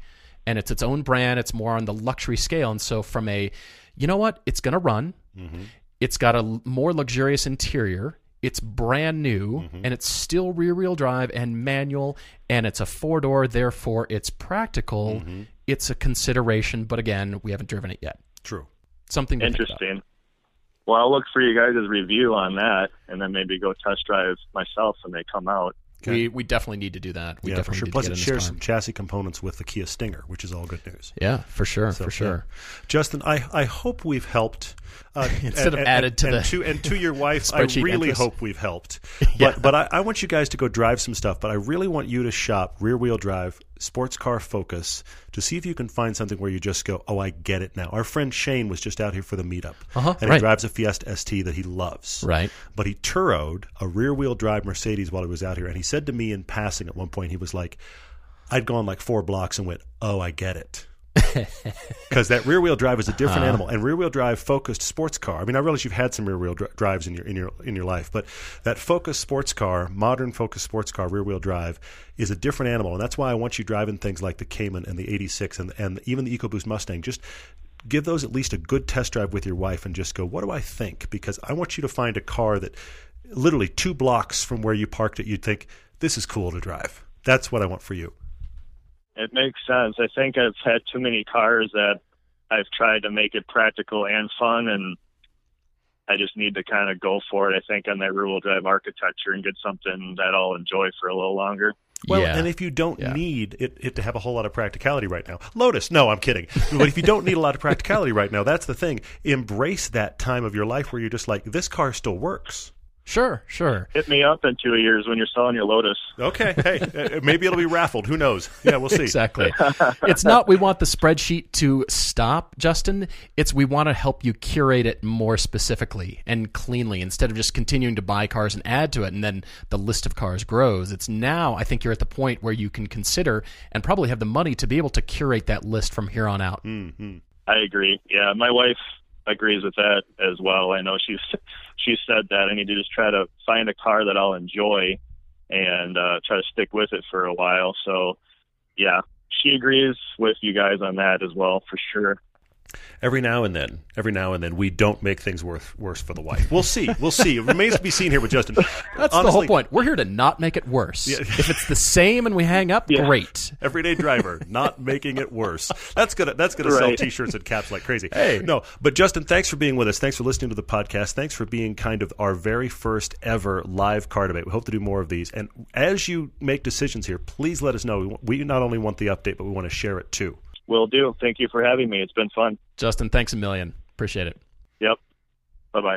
Speaker 2: And it's its own brand. It's more on the luxury scale. And so, from a, you know what, it's going to run.
Speaker 1: Mm-hmm.
Speaker 2: It's got a more luxurious interior. It's brand new
Speaker 1: Mm-hmm.
Speaker 2: and it's still rear wheel drive and manual and it's a four door, therefore it's practical.
Speaker 1: Mm-hmm.
Speaker 2: It's a consideration, but again, we haven't driven it yet.
Speaker 1: True.
Speaker 2: Something to think about.
Speaker 3: Interesting. Well, I'll look for you guys' review on that, and then maybe go test drive myself when they come out.
Speaker 1: Okay.
Speaker 2: We we definitely need to do that. We
Speaker 1: yeah, for
Speaker 2: definitely
Speaker 1: sure.
Speaker 2: need
Speaker 1: Plus,
Speaker 2: to
Speaker 1: it shares some chassis components with the Kia Stinger, which is all good news.
Speaker 2: Yeah, for sure,
Speaker 1: So,
Speaker 2: for sure.
Speaker 1: yeah. Justin, I, I hope we've helped. Uh,
Speaker 2: Instead of added to
Speaker 1: and
Speaker 2: the
Speaker 1: to, and to your wife, I really hope we've helped.
Speaker 2: Yeah.
Speaker 1: But but I, I want you guys to go drive some stuff. But I really want you to shop rear wheel drive sports car Focus to see if you can find something where you just go, oh, I get it now. Our friend Shane was just out here for the meetup,
Speaker 2: Uh-huh,
Speaker 1: and
Speaker 2: right.
Speaker 1: he drives a Fiesta ST that he loves.
Speaker 2: Right.
Speaker 1: But he turoed a rear wheel drive Mercedes while he was out here, and he said to me in passing at one point, he was like, I'd gone like four blocks and went, oh, I get it. Because that rear wheel drive is a different
Speaker 2: Uh-huh.
Speaker 1: animal, and rear wheel drive focused sports car. I mean, I realize you've had some rear wheel dri- drives in your in your in your life, but that focused sports car, modern focused sports car, rear wheel drive is a different animal, and that's why I want you driving things like the Cayman and the '86 and and even the EcoBoost Mustang. Just give those at least a good test drive with your wife, and just go, what do I think? Because I want you to find a car that literally two blocks from where you parked it, you'd think this is cool to drive. That's what I want for you.
Speaker 3: It makes sense. I think I've had too many cars that I've tried to make it practical and fun, and I just need to kind of go for it. I think on that rear-wheel drive architecture and get something that I'll enjoy for a little longer.
Speaker 1: Well,
Speaker 2: Yeah.
Speaker 1: and if you don't
Speaker 2: Yeah.
Speaker 1: need it, it to have a whole lot of practicality right now, Lotus. No, I'm kidding. but if you don't need a lot of practicality right now, that's the thing. Embrace that time of your life where you're just like, this car still works.
Speaker 2: Sure, sure.
Speaker 3: Hit me up in two years when you're selling your Lotus.
Speaker 1: Okay, hey, uh, maybe it'll be raffled. Who knows? Yeah, we'll see.
Speaker 2: Exactly. it's not we want the spreadsheet to stop, Justin. It's we want to help you curate it more specifically and cleanly instead of just continuing to buy cars and add to it and then the list of cars grows. It's now I think you're at the point where you can consider and probably have the money to be able to curate that list from here on out.
Speaker 3: I agree. Yeah, my wife agrees with that as well. I know she's she said that I need to just try to find a car that I'll enjoy and uh, try to stick with it for a while. So, yeah, she agrees with you guys on that as well for sure.
Speaker 1: Every now and then, every now and then, we don't make things worse worse for the wife. We'll see. We'll see. It remains to be seen here with Justin.
Speaker 2: That's the whole point. We're here to not make it worse. if it's the same and we hang up,
Speaker 3: Yeah.
Speaker 2: great.
Speaker 1: Everyday driver, not making it worse. That's gonna that's gonna sell T-shirts and caps like crazy.
Speaker 2: Hey.
Speaker 1: no, but Justin, thanks for being with us. Thanks for listening to the podcast. Thanks for being kind of our very first ever live car debate. We hope to do more of these. And as you make decisions here, please let us know. We not only want the update, but we want to share it too.
Speaker 3: Will do. Thank you for having me. It's been fun.
Speaker 2: Justin, thanks a million. Appreciate it.
Speaker 3: Yep. Bye bye.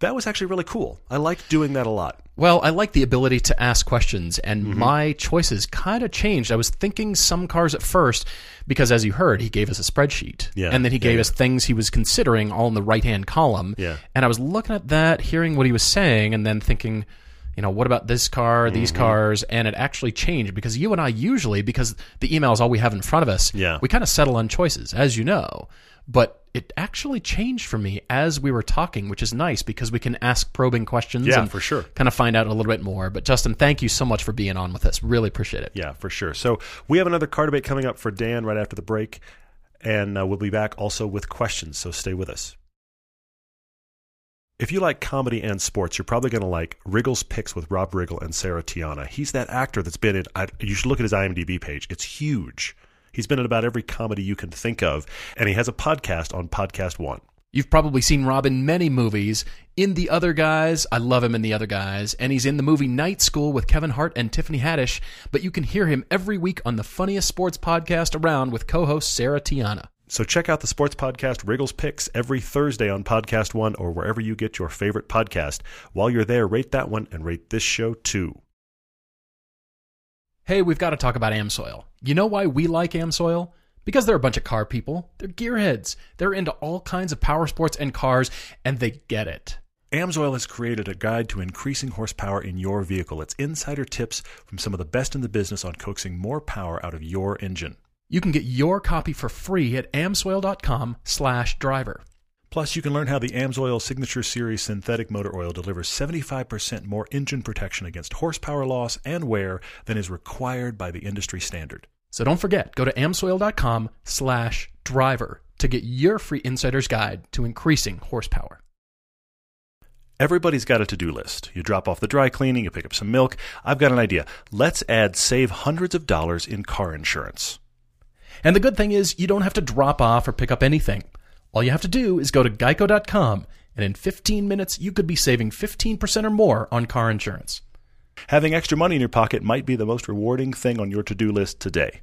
Speaker 1: That was actually really cool. I liked doing that a lot.
Speaker 2: Well, I like the ability to ask questions, and
Speaker 1: Mm-hmm.
Speaker 2: my choices kind of changed. I was thinking some cars at first because, as you heard, he gave us a spreadsheet,
Speaker 1: Yeah,
Speaker 2: and then he
Speaker 1: yeah,
Speaker 2: gave
Speaker 1: yeah.
Speaker 2: us things he was considering all in the right hand column.
Speaker 1: Yeah.
Speaker 2: And I was looking at that, hearing what he was saying, and then thinking, you know, what about this car,
Speaker 1: Mm-hmm.
Speaker 2: these cars? And it actually changed because you and I usually, because the email is all we have in front of us,
Speaker 1: Yeah.
Speaker 2: we kind of settle on choices, as you know. But it actually changed for me as we were talking, which is nice because we can ask probing questions.
Speaker 1: Yeah,
Speaker 2: and
Speaker 1: for sure.
Speaker 2: Kind of find out a little bit more. But Justin, thank you so much for being on with us. Really appreciate it.
Speaker 1: Yeah, for sure. So we have another car debate coming up for Dan right after the break, and uh, we'll be back also with questions. So stay with us. If you like comedy and sports, you're probably going to like Riggle's Picks with Rob Riggle and Sarah Tiana. He's that actor that's been in. I, you should look at his IMDb page. It's huge. He's been in about every comedy you can think of, and he has a podcast on Podcast One.
Speaker 2: You've probably seen Rob in many movies. In The Other Guys, I love him in The Other Guys, and he's in the movie Night School with Kevin Hart and Tiffany Haddish. But you can hear him every week on the funniest sports podcast around with co-host Sarah Tiana.
Speaker 1: So check out the sports podcast Riggle's Picks every Thursday on Podcast One or wherever you get your favorite podcast. While you're there, rate that one and rate this show too.
Speaker 2: Hey, we've got to talk about Amsoil. You know why we like Amsoil? Because they're a bunch of car people. They're gearheads. They're into all kinds of power sports and cars, and they get it.
Speaker 1: Amsoil has created a guide to increasing horsepower in your vehicle. It's insider tips from some of the best in the business on coaxing more power out of your engine.
Speaker 2: You can get your copy for free at amsoil.com slash driver.
Speaker 1: Plus, you can learn how the Amsoil Signature Series synthetic motor oil delivers 75% more engine protection against horsepower loss and wear than is required by the industry standard.
Speaker 2: So don't forget, go to amsoil.com slash driver to get your free insider's guide to increasing horsepower.
Speaker 1: Everybody's got a to do list. You drop off the dry cleaning, you pick up some milk. I've got an idea. Let's add save hundreds of dollars in car insurance.
Speaker 2: And the good thing is, you don't have to drop off or pick up anything. All you have to do is go to geico.com, and in 15 minutes, you could be saving 15% or more on car insurance.
Speaker 1: Having extra money in your pocket might be the most rewarding thing on your to do list today.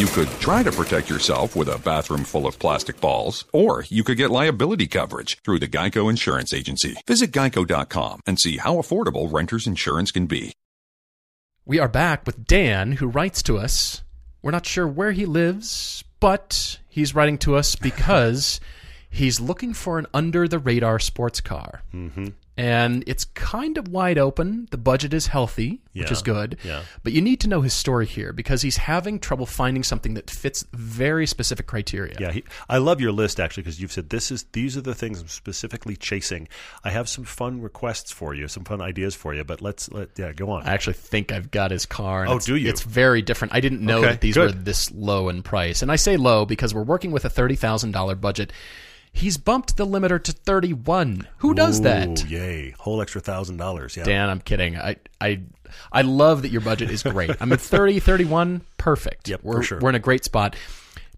Speaker 4: You could try to protect yourself with a bathroom full of plastic balls, or you could get liability coverage through the Geico Insurance Agency. Visit geico.com and see how affordable renter's insurance can be.
Speaker 2: We are back with Dan, who writes to us. We're not sure where he lives, but he's writing to us because he's looking for an under the radar sports car. Mm-hmm. And it's kind of wide open. The budget is healthy, which
Speaker 1: Yeah,
Speaker 2: is good.
Speaker 1: yeah.
Speaker 2: But you need to know his story here because he's having trouble finding something that fits very specific criteria.
Speaker 1: Yeah, he, I love your list actually because you've said this is these are the things I'm specifically chasing. I have some fun requests for you, some fun ideas for you, but let's let yeah go on.
Speaker 2: I actually think I've got his car. And
Speaker 1: Oh,
Speaker 2: it's-
Speaker 1: do you?
Speaker 2: It's very different. I didn't know
Speaker 1: Okay,
Speaker 2: that these
Speaker 1: good.
Speaker 2: were this low in price. And I say low because we're working with a $30,000 budget. He's bumped the limiter to 31. Who does that?
Speaker 1: Ooh, yay, whole extra thousand dollars. Yeah,
Speaker 2: Dan, I'm kidding. I, I, I love that your budget is great. I mean, 30, 31, perfect.
Speaker 1: Yep, for
Speaker 2: we're,
Speaker 1: sure.
Speaker 2: We're in a great spot.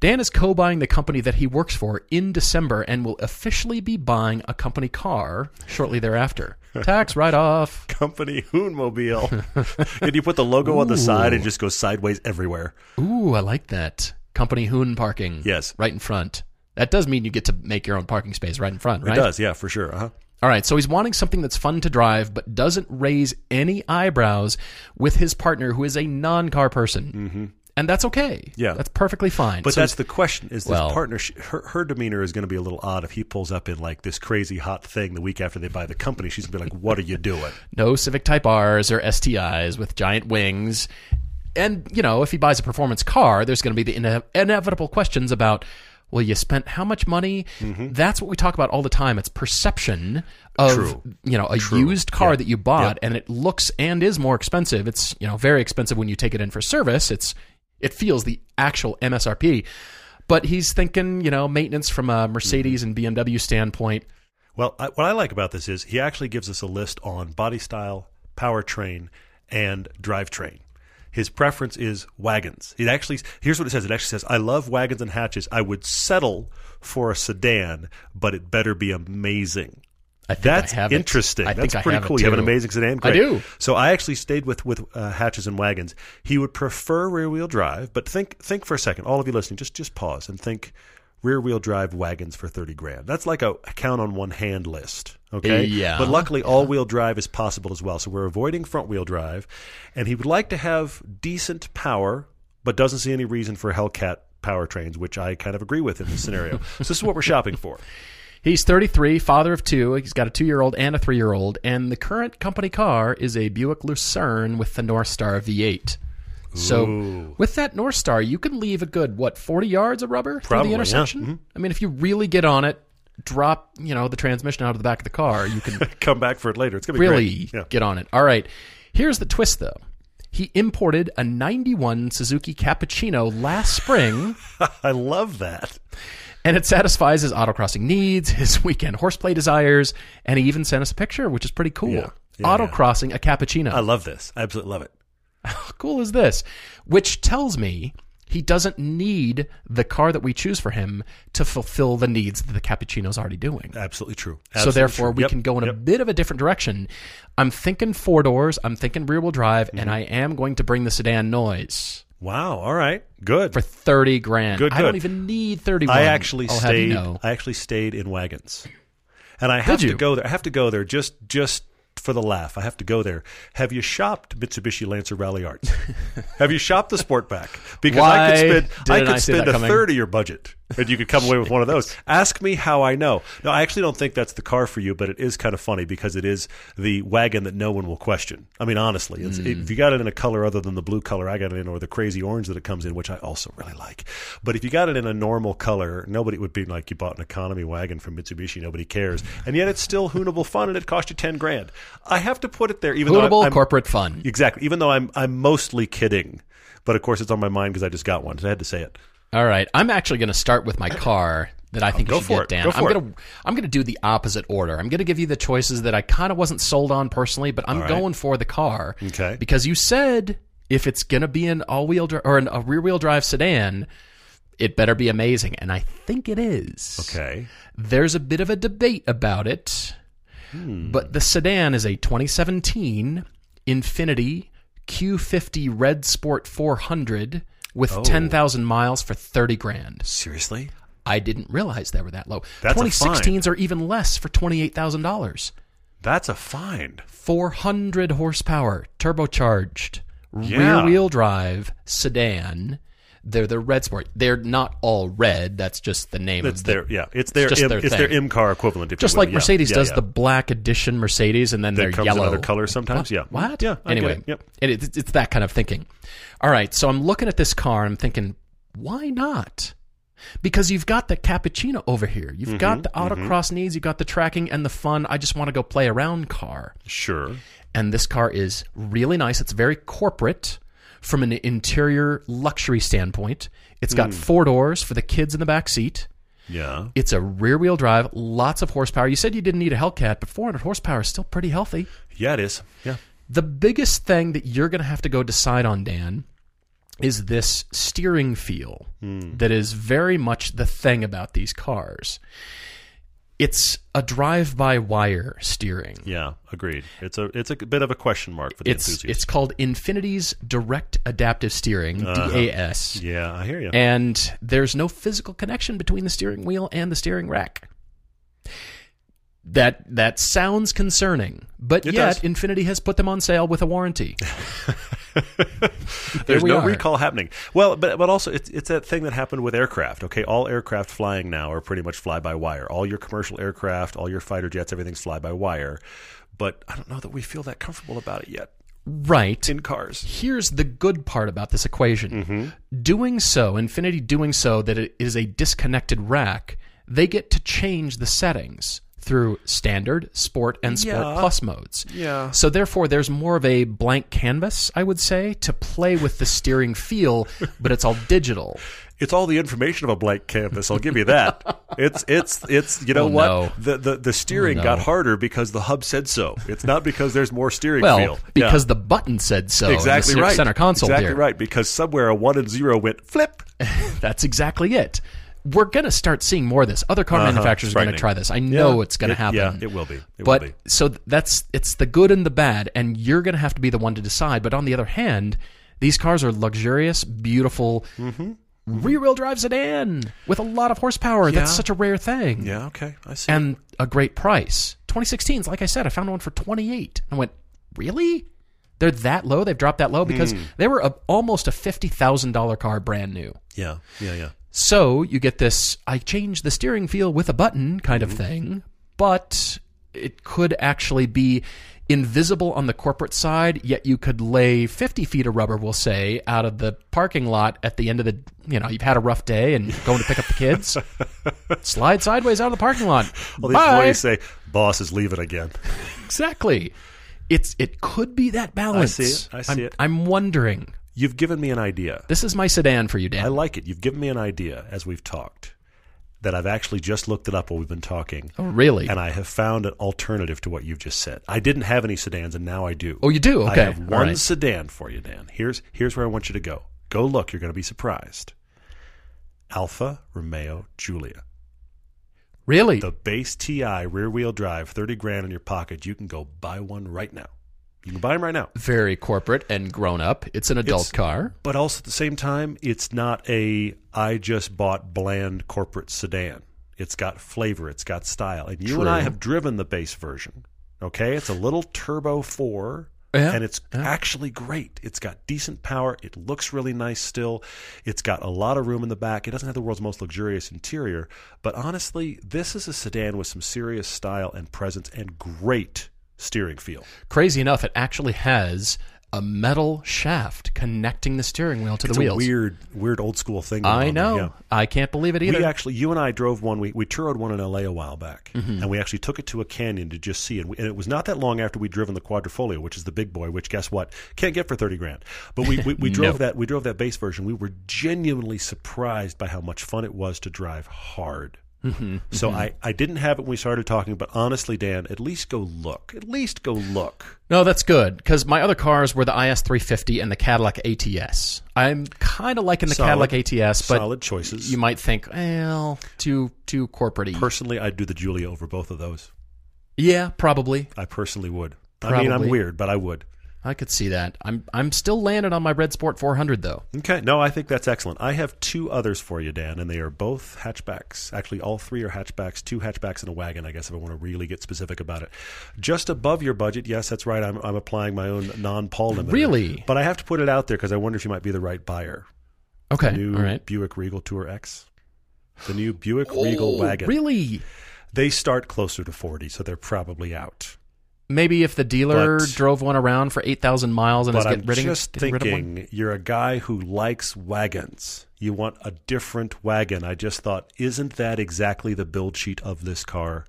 Speaker 2: Dan is co-buying the company that he works for in December and will officially be buying a company car shortly thereafter. Tax write-off.
Speaker 1: company Hoonmobile. and you put the logo on the side and just go sideways everywhere.
Speaker 2: Ooh, I like that. Company Hoon parking.
Speaker 1: Yes.
Speaker 2: Right in front. That does mean you get to make your own parking space right in front, right?
Speaker 1: It does, yeah, for sure. Uh-huh.
Speaker 2: All right, so he's wanting something that's fun to drive, but doesn't raise any eyebrows with his partner, who is a non-car person, mm-hmm. and that's okay.
Speaker 1: Yeah.
Speaker 2: that's perfectly fine.
Speaker 1: But
Speaker 2: So
Speaker 1: that's the question: is this
Speaker 2: Well-
Speaker 1: partner? Her, her demeanor is going to be a little odd if he pulls up in like this crazy hot thing the week after they buy the company. She's going to be like, "What are you doing?"
Speaker 2: no Civic Type R's or STIs with giant wings, and you know, if he buys a performance car, there's going to be the ine- inevitable questions about. Well, you spent how much money? That's what we talk about all the time. It's perception of
Speaker 1: Mm-hmm. True.
Speaker 2: you know a used car
Speaker 1: Yeah.
Speaker 2: that you bought,
Speaker 1: Yep.
Speaker 2: and it looks and is more expensive. It's you know very expensive when you take it in for service. It's it feels the actual MSRP, but he's thinking you know maintenance from a Mercedes and BMW standpoint.
Speaker 1: Well, I, what I like about this is he actually gives us a list on body style, powertrain, and drivetrain. His preference is wagons. It actually here's what it says. It actually says, "I love wagons and hatches. I would settle for a sedan, but it better be amazing."
Speaker 2: I think
Speaker 1: That's
Speaker 2: I have
Speaker 1: interesting.
Speaker 2: I
Speaker 1: That's pretty cool. You have an amazing sedan.
Speaker 2: I do.
Speaker 1: So I actually stayed with with uh, hatches and wagons. He would prefer rear wheel drive, but think think for a second. All of you listening, just just pause and think. Rear wheel drive wagons for thirty grand. That's like a, a count on one hand list. Okay.
Speaker 2: Yeah.
Speaker 1: But luckily, all wheel drive is possible as well. So we're avoiding front wheel drive, and he would like to have decent power, but doesn't see any reason for Hellcat powertrains, which I kind of agree with in this scenario. so this is what we're shopping for.
Speaker 2: He's 33, father of two. He's got a two year old and a three year old. And the current company car is a Buick Lucerne with the Northstar V8. So with that Northstar, you can leave a good, what, 40 yards of rubber through
Speaker 1: Probably,
Speaker 2: the
Speaker 1: yeah. Mm-hmm.
Speaker 2: I mean, if you really get on it, drop, you know, the transmission out of the back of the car, you can
Speaker 1: Come back for it later. It's gonna be
Speaker 2: really
Speaker 1: great. Yeah.
Speaker 2: get on it. All right. Here's the twist, though. He imported a 91 Suzuki Cappuccino last spring.
Speaker 1: I love that.
Speaker 2: and it satisfies his autocrossing needs, his weekend horseplay desires, and he even sent us a picture, which is pretty cool.
Speaker 1: Yeah. Yeah,
Speaker 2: autocrossing a cappuccino.
Speaker 1: I love this. I absolutely love it.
Speaker 2: How cool is this? Which tells me he doesn't need the car that we choose for him to fulfill the needs that the cappuccino's already doing.
Speaker 1: Absolutely true.
Speaker 2: so therefore,
Speaker 1: true.
Speaker 2: we
Speaker 1: Yep,
Speaker 2: can go in a bit of a different direction. I'm thinking four doors. I'm thinking rear wheel drive, and
Speaker 1: Mm-hmm.
Speaker 2: I am going to bring the sedan noise
Speaker 1: Wow. All right. Good.
Speaker 2: for thirty grand.
Speaker 1: Good,
Speaker 2: I don't even need thirty-one.
Speaker 1: I actually
Speaker 2: I'll have you
Speaker 1: stayed.
Speaker 2: know.
Speaker 1: I actually stayed in wagons, and I have to go there. I have to go there just just for the laugh. I have to go there. Have you shopped Mitsubishi Lancer Ralliarts? have you shopped the Sportback? Because I could spend I
Speaker 2: didn't I
Speaker 1: could spend a
Speaker 2: coming?
Speaker 1: third of your budget, and you could come away with one of those. Ask me how I know. No, I actually don't think that's the car for you, but it is kind of funny because it is the wagon that no one will question. I mean, honestly, it's,
Speaker 2: Hmm.
Speaker 1: if you got it in a color other than the blue color I got it in, or the crazy orange that it comes in, which I also really like, but if you got it in a normal color, nobody would be like you bought an economy wagon from Mitsubishi. Nobody cares, and yet it's still hoonable fun, and it cost you ten grand. I have to put it there, even though I'm, I'm
Speaker 2: corporate fun.
Speaker 1: exactly, even though I'm I'm mostly kidding, but of course it's on my mind because I just got one, so I had to say it.
Speaker 2: All right, I'm actually going to start with my car that I think
Speaker 1: Go
Speaker 2: you should
Speaker 1: for
Speaker 2: get,
Speaker 1: it.
Speaker 2: Dan.
Speaker 1: Go
Speaker 2: I'm
Speaker 1: it.
Speaker 2: gonna I'm gonna do the opposite order. I'm gonna give you the choices that I kind of wasn't sold on personally, but I'm
Speaker 1: right.
Speaker 2: going for the car.
Speaker 1: Okay.
Speaker 2: Because you said if it's gonna be an all wheel dri- or an, a rear wheel drive sedan, it better be amazing, and I think it is.
Speaker 1: Okay.
Speaker 2: There's a bit of a debate about it,
Speaker 1: Hmm.
Speaker 2: but the sedan is a 2017 Infiniti Q50 Red Sport 400 with
Speaker 1: Oh.
Speaker 2: 10,000 miles for 30 grand.
Speaker 1: Seriously?
Speaker 2: I didn't realize they were that low.
Speaker 1: That's a
Speaker 2: 2016s are even less for $28,000.
Speaker 1: That's a find.
Speaker 2: 400 horsepower, turbocharged,
Speaker 1: Yeah.
Speaker 2: rear wheel drive sedan They're the red sport. They're not all red. That's just the name.
Speaker 1: It's
Speaker 2: of the,
Speaker 1: their yeah. It's their
Speaker 2: just
Speaker 1: M,
Speaker 2: their
Speaker 1: it's their
Speaker 2: thing.
Speaker 1: M car equivalent. If
Speaker 2: just like Mercedes
Speaker 1: Yeah,
Speaker 2: does
Speaker 1: yeah.
Speaker 2: the black edition Mercedes, and then
Speaker 1: That
Speaker 2: they're yellow.
Speaker 1: in other colors sometimes. Yeah.
Speaker 2: What?
Speaker 1: Yeah. I
Speaker 2: Anyway,
Speaker 1: it. Yep.
Speaker 2: it, it's, it's that kind of thinking. All right, so I'm looking at this car and I'm thinking, why not? Because you've got the cappuccino over here. You've mm-hmm, got the mm-hmm. autocross needs, you've got the tracking and the fun. I just want to go play around car.
Speaker 1: Sure.
Speaker 2: And this car is really nice. It's very corporate from an interior luxury standpoint. It's got hmm. four doors for the kids in the back seat.
Speaker 1: Yeah.
Speaker 2: It's a rear wheel drive, lots of horsepower. You said you didn't need a Hellcat, but 400 horsepower is still pretty healthy.
Speaker 1: Yeah. It is. Yeah.
Speaker 2: The biggest thing that you're going to have to go decide on, Dan, is this steering feel hmm. that is very much the thing about these cars. It's a drive-by-wire steering.
Speaker 1: Yeah. Agreed. It's a it's a bit of a question mark for the
Speaker 2: It's
Speaker 1: enthusiast.
Speaker 2: it's called Infiniti's Direct Adaptive Steering uh-huh. (DAS),
Speaker 1: yeah. I hear you.
Speaker 2: and there's no physical connection between the steering wheel and the steering rack. That that sounds concerning, but
Speaker 1: It
Speaker 2: yet
Speaker 1: does.
Speaker 2: Infiniti has put them on sale with a warranty.
Speaker 1: There's no
Speaker 2: are.
Speaker 1: recall happening. Well, but but also it's it's that thing that happened with aircraft. Okay, all aircraft flying now are pretty much fly by wire. All your commercial aircraft, all your fighter jets, everything's fly by wire. But I don't know that we feel that comfortable about it yet
Speaker 2: Right.
Speaker 1: in cars.
Speaker 2: Here's the good part about this equation. Mm-hmm. Doing so, Infiniti doing so that it is a disconnected rack, they get to change the settings through standard, sport, and sport
Speaker 1: Yeah.
Speaker 2: plus modes.
Speaker 1: Yeah.
Speaker 2: So therefore there's more of a blank canvas, I would say, to play with the steering feel, but it's all digital.
Speaker 1: It's all the information of a blank canvas. I'll give you that. It's it's it's you know
Speaker 2: Oh,
Speaker 1: what
Speaker 2: no.
Speaker 1: the, the the steering
Speaker 2: Oh, no.
Speaker 1: got harder because the hub said so. It's not because there's more steering
Speaker 2: Well,
Speaker 1: feel.
Speaker 2: because
Speaker 1: Yeah.
Speaker 2: the button said so. in the
Speaker 1: exactly right.
Speaker 2: Center console
Speaker 1: exactly
Speaker 2: here.
Speaker 1: right. Because somewhere a one and zero went flip.
Speaker 2: That's exactly it. We're going to start seeing more of this. Other car manufacturers are going to
Speaker 1: Uh-huh.
Speaker 2: try this. I know
Speaker 1: Yeah.
Speaker 2: it's going to happen.
Speaker 1: yeah, it will be. It
Speaker 2: but
Speaker 1: will be.
Speaker 2: so that's it's the good and the bad, and you're going to have to be the one to decide. But on the other hand, these cars are luxurious, beautiful.
Speaker 1: Mm-hmm.
Speaker 2: Rear-wheel drive sedan with a lot of horsepower.
Speaker 1: Yeah.
Speaker 2: That's such a rare thing.
Speaker 1: Yeah. Okay. I see.
Speaker 2: And a great price. 2016s, like I said, I found one for 28. I went, really? They're that low? They've dropped that low because
Speaker 1: Hmm.
Speaker 2: they were a, almost a $50,000 car brand new.
Speaker 1: yeah. Yeah. Yeah.
Speaker 2: So you get this I change the steering feel with a button kind of
Speaker 1: Mm-hmm.
Speaker 2: thing, but it could actually be invisible on the corporate side, yet you could lay 50 feet of rubber, we'll say, out of the parking lot at the end of the, you know, you've had a rough day and going to pick up the kids. slide sideways out of the parking lot.
Speaker 1: Well, these
Speaker 2: Bye.
Speaker 1: boys say, "Boss is leaving again."
Speaker 2: Exactly. It's it could be that balance.
Speaker 1: I see it. I see
Speaker 2: I'm,
Speaker 1: it.
Speaker 2: I'm wondering.
Speaker 1: You've given me an idea.
Speaker 2: This is my sedan for you, Dan.
Speaker 1: I like it. You've given me an idea as we've talked that I've actually just looked it up while we've been talking.
Speaker 2: oh, really?
Speaker 1: And I have found an alternative to what you've just said. I didn't have any sedans, and now I do.
Speaker 2: Oh, you do? Okay.
Speaker 1: I
Speaker 2: have
Speaker 1: one
Speaker 2: right.
Speaker 1: sedan for you, Dan. Here's here's where I want you to go. Go look. You're going to be surprised. Alfa Romeo Giulia,
Speaker 2: really?
Speaker 1: the base TI rear wheel drive, thirty grand in your pocket. You can go buy one right now. You can buy them right now.
Speaker 2: very corporate and grown up. It's an adult
Speaker 1: It's-
Speaker 2: car.
Speaker 1: But also at the same time, it's not a I just bought bland corporate sedan. It's got flavor, it's got style. And you and I have driven the base version. Okay? It's a little turbo 4
Speaker 2: Yeah,
Speaker 1: and it's actually great. It's got decent power. It looks really nice still. It's got a lot of room in the back. It doesn't have the world's most luxurious interior, but honestly, this is a sedan with some serious style and presence and great steering feel.
Speaker 2: Crazy enough, it actually has a metal shaft connecting the steering wheel to
Speaker 1: It's
Speaker 2: the
Speaker 1: a
Speaker 2: wheels.
Speaker 1: weird, weird old school thing.
Speaker 2: I know.
Speaker 1: yeah.
Speaker 2: I can't believe it either.
Speaker 1: We actually, you and I drove one. We we toured one in L.A. a while back,
Speaker 2: Mm-hmm.
Speaker 1: and we actually took it to a canyon to just see. And, we, and it was not that long after we'd driven the Quadrifoglio, which is the big boy. Which guess what? Can't get for thirty grand. But we we, we drove
Speaker 2: No.
Speaker 1: that. We drove that base version. We were genuinely surprised by how much fun it was to drive hard.
Speaker 2: Mm-hmm.
Speaker 1: So I, I didn't have it when we started talking, but honestly, Dan, at least go look. At least go look.
Speaker 2: no, that's good because my other cars were the IS350 and the Cadillac ATS. I'm kind of liking the
Speaker 1: Solid.
Speaker 2: Cadillac ATS, but
Speaker 1: Solid choices.
Speaker 2: you might think, well, too too corporate
Speaker 1: Personally, I'd do the Giulia over both of those.
Speaker 2: Yeah, probably.
Speaker 1: I personally would. I mean, I'm weird, but I would.
Speaker 2: I could see that. I'm I'm still landed on my Red Sport 400 though.
Speaker 1: Okay, no, I think that's excellent. I have two others for you, Dan, and they are both hatchbacks. Actually, all three are hatchbacks, two hatchbacks and a wagon, I guess, if I want to really get specific about it. Just above your budget, yes, that's right. I'm, I'm applying my own non Paul limit.
Speaker 2: Really?
Speaker 1: But I have to put it out there because I wonder if you might be the right buyer.
Speaker 2: Okay,
Speaker 1: The new
Speaker 2: all right.
Speaker 1: Buick Regal Tour X. The new Buick Regal oh, wagon.
Speaker 2: Really?
Speaker 1: They start closer to 40, so they're probably out.
Speaker 2: Maybe if the dealer
Speaker 1: But-
Speaker 2: drove one around for 8,000 miles and is getting
Speaker 1: I'm
Speaker 2: rid, of-
Speaker 1: just
Speaker 2: getting rid of one.
Speaker 1: thinking, you're a guy who likes wagons. You want a different wagon. I just thought, isn't that exactly the build sheet of this car?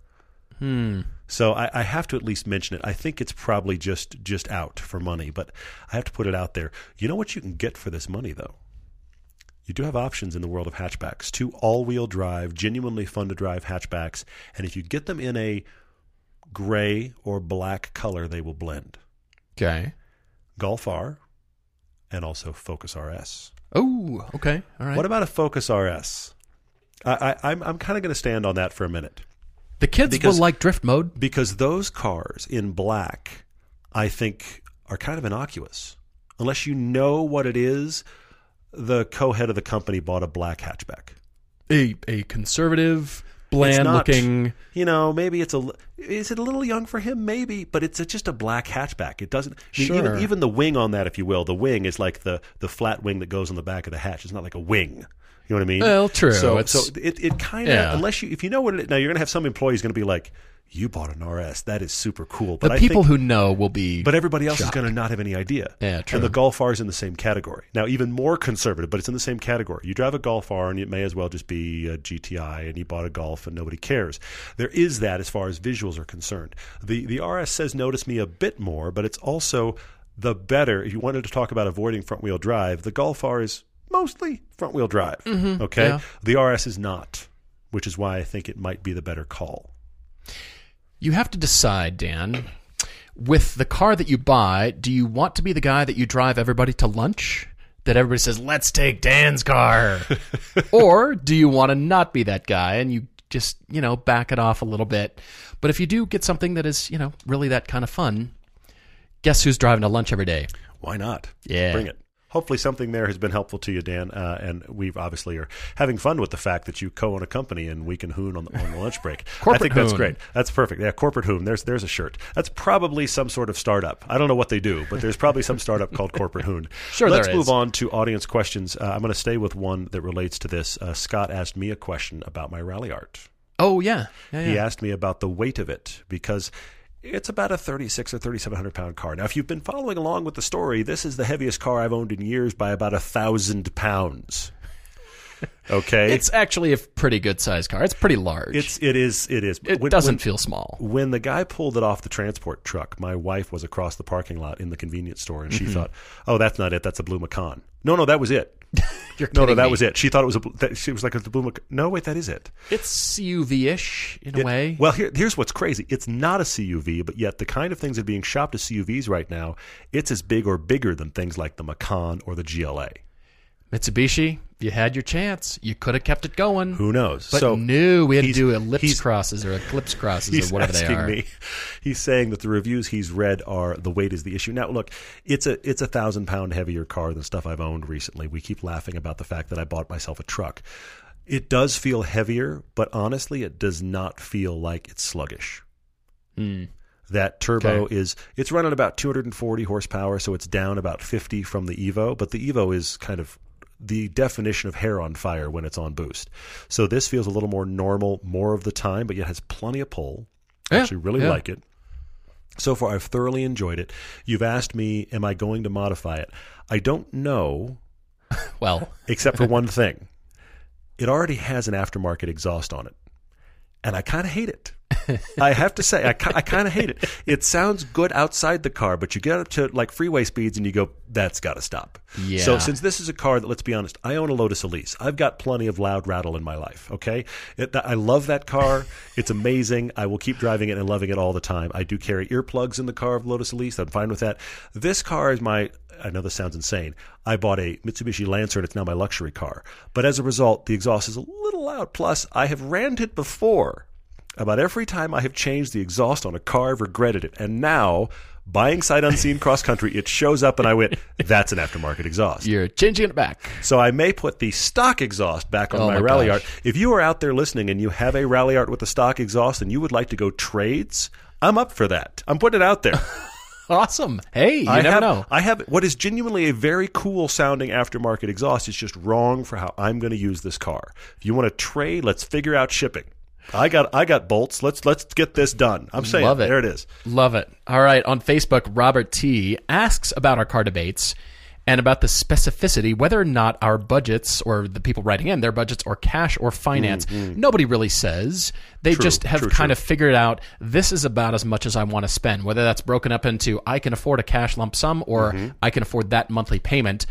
Speaker 2: Hmm.
Speaker 1: So I, I have to at least mention it. I think it's probably just just out for money, but I have to put it out there. You know what you can get for this money, though. You do have options in the world of hatchbacks. Two all-wheel drive, genuinely fun to drive hatchbacks, and if you get them in a gray or black color, they will blend.
Speaker 2: Okay.
Speaker 1: Golf R, and also Focus RS.
Speaker 2: Oh, okay. All right.
Speaker 1: What about a Focus RS? I, I, I'm I'm kind of going to stand on that for a minute
Speaker 2: the kids
Speaker 1: because-
Speaker 2: will like drift mode.
Speaker 1: because those cars in black, I think, are kind of innocuous. Unless you know what it is, the co-head of the company bought a black hatchback.
Speaker 2: A a conservative, bland
Speaker 1: not-
Speaker 2: looking.
Speaker 1: You know, maybe it's a is it a little young for him? Maybe, but it's a, just a black hatchback. It doesn't
Speaker 2: Sure.
Speaker 1: even even the wing on that, if you will, the wing is like the the flat wing that goes on the back of the hatch. It's not like a wing. You know what I mean?
Speaker 2: Well, true.
Speaker 1: So, so it, it kind of
Speaker 2: Yeah.
Speaker 1: unless you if you know what it now you're going to have some employees going to be like, you bought an RS. That is super cool. But
Speaker 2: The
Speaker 1: I
Speaker 2: people
Speaker 1: think,
Speaker 2: who know will be.
Speaker 1: but everybody else
Speaker 2: shocked.
Speaker 1: is going to not have any idea.
Speaker 2: Yeah, true.
Speaker 1: And the Golf R is in the same category. Now, even more conservative, but it's in the same category. You drive a Golf R, and it may as well just be a GTI, and you bought a Golf, and nobody cares. There is that as far as visuals are concerned. The the RS says notice me a bit more, but it's also the better. If you wanted to talk about avoiding front wheel drive, the Golf R is mostly front wheel drive. okay,
Speaker 2: Mm-hmm. yeah.
Speaker 1: the RS is not, which is why I think it might be the better call.
Speaker 2: You have to decide, Dan. With the car that you buy, do you want to be the guy that you drive everybody to lunch? That everybody says, let's take Dan's car? or do you want to not be that guy and you just, you know, back it off a little bit? But if you do get something that is, you know, really that kind of fun, guess who's driving to lunch every day?
Speaker 1: Why not?
Speaker 2: Yeah.
Speaker 1: Bring it. Hopefully, something there has been helpful to you, Dan. Uh, and we've obviously are having fun with the fact that you co-own a company and we can hoon on the, on the lunch break. I
Speaker 2: Corporate
Speaker 1: think that's
Speaker 2: hoon.
Speaker 1: great. That's perfect. Yeah, corporate hoon. There's there's a shirt. That's probably some sort of startup. I don't know what they do, but there's probably some startup called corporate hoon.
Speaker 2: Sure
Speaker 1: Let's move
Speaker 2: is.
Speaker 1: on to audience questions. Uh, I'm going to stay with one that relates to this. Uh, Scott asked me a question about my Ralliart.
Speaker 2: Oh, yeah. yeah, yeah.
Speaker 1: He asked me about the weight of it because it's about a 36 or 3700 pound car. Now, if you've been following along with the story, this is the heaviest car I've owned in years by about a thousand pounds. Okay,
Speaker 2: It's actually a pretty good sized car. It's pretty large.
Speaker 1: it's it is it is.
Speaker 2: it
Speaker 1: When-
Speaker 2: doesn't
Speaker 1: when-
Speaker 2: feel small.
Speaker 1: when the guy pulled it off the transport truck, my wife was across the parking lot in the convenience store, and she
Speaker 2: Mm-hmm.
Speaker 1: thought, "Oh, that's not it. That's a Blue Macan." No, no, that was it. No, no, that
Speaker 2: me.
Speaker 1: was it. She thought it was a. That, she was like a Blue Macan. No, wait, that is it.
Speaker 2: It's CUV ish in a way.
Speaker 1: Well, here, here's what's crazy. It's not a CUV, but yet the kind of things that are being shopped as CUVs right now, it's as big or bigger than things like the Macan or the GLA.
Speaker 2: Mitsubishi, you had your chance. You could have kept it going.
Speaker 1: Who knows?
Speaker 2: But
Speaker 1: so
Speaker 2: no, we had to do ellipse crosses or eclipse crosses
Speaker 1: He's
Speaker 2: or whatever they are.
Speaker 1: me. He's saying that the reviews he's read are the weight is the issue. Now, look, it's a it's a thousand pound heavier car than stuff I've owned recently. We keep laughing about the fact that I bought myself a truck. It does feel heavier, but honestly, it does not feel like it's sluggish. Hmm. That turbo
Speaker 2: Okay.
Speaker 1: is it's running about 240 horsepower, so it's down about 50 from the Evo, but the Evo is kind of the definition of hair on fire when it's on boost. So this feels a little more normal more of the time, but yet has plenty of pull. I
Speaker 2: Yeah,
Speaker 1: actually really
Speaker 2: yeah.
Speaker 1: like it. So far, I've thoroughly enjoyed it. You've asked me, am I going to modify it? I don't know,
Speaker 2: Well,
Speaker 1: except for one thing. It already has an aftermarket exhaust on it, and I kind of hate it. I have to say, I, I kind of hate it. It sounds good outside the car, but you get up to like freeway speeds and you go, that's got to stop.
Speaker 2: Yeah.
Speaker 1: So since this is a car that, let's be honest, I own a Lotus Elise. I've got plenty of loud rattle in my life. Okay, it, I love that car. It's amazing. I will keep driving it and loving it all the time. I do carry earplugs in the car of Lotus Elise. I'm fine with that. This car is my. I know this sounds insane. I bought a Mitsubishi Lancer and it's now my luxury car. But as a result, the exhaust is a little loud. Plus, I have ranted before about every time I have changed the exhaust on a car, I've regretted it. And now, buying sight unseen cross country, it shows up and I went, that's an aftermarket exhaust.
Speaker 2: you're changing it back.
Speaker 1: So I may put the stock exhaust back on
Speaker 2: Oh
Speaker 1: my,
Speaker 2: my
Speaker 1: Ralliart. If you are out there listening and you have a Ralliart with the stock exhaust and you would like to go trades, I'm up for that. I'm putting it out there.
Speaker 2: Awesome. Hey, you
Speaker 1: I
Speaker 2: never
Speaker 1: have,
Speaker 2: know.
Speaker 1: I have what is genuinely a very cool sounding aftermarket exhaust. It's just wrong for how I'm going to use this car. If you want to trade, let's figure out shipping. I got I got bolts. Let's let's get this done. I'm saying
Speaker 2: Love it.
Speaker 1: there it is.
Speaker 2: Love it. All right. On Facebook, Robert T asks about our car debates and about the specificity, whether or not our budgets or the people writing in their budgets or cash or finance. Mm-hmm. Nobody really says. They just have
Speaker 1: true,
Speaker 2: kind
Speaker 1: true.
Speaker 2: of figured out this is about as much as I want to spend, whether that's broken up into I can afford a cash lump sum or mm-hmm. I can afford that monthly payment,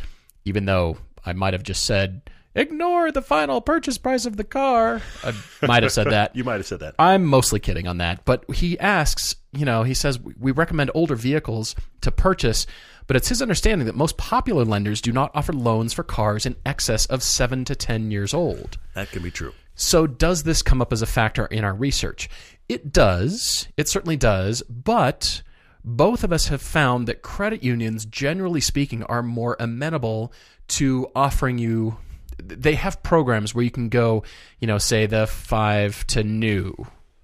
Speaker 2: even though I might have just said, ignore the final purchase price of the car. I might have said that.
Speaker 1: You might have said that.
Speaker 2: I'm mostly kidding on that, but he asks, you know, he says we recommend older vehicles to purchase, but it's his understanding that most popular lenders do not offer loans for cars in excess of 7 to 10 years old.
Speaker 1: That can be true.
Speaker 2: So does this come up as a factor in our research? It does. It certainly does, but both of us have found that credit unions generally speaking are more amenable to offering you they have programs where you can go, you know, say the 5 to new,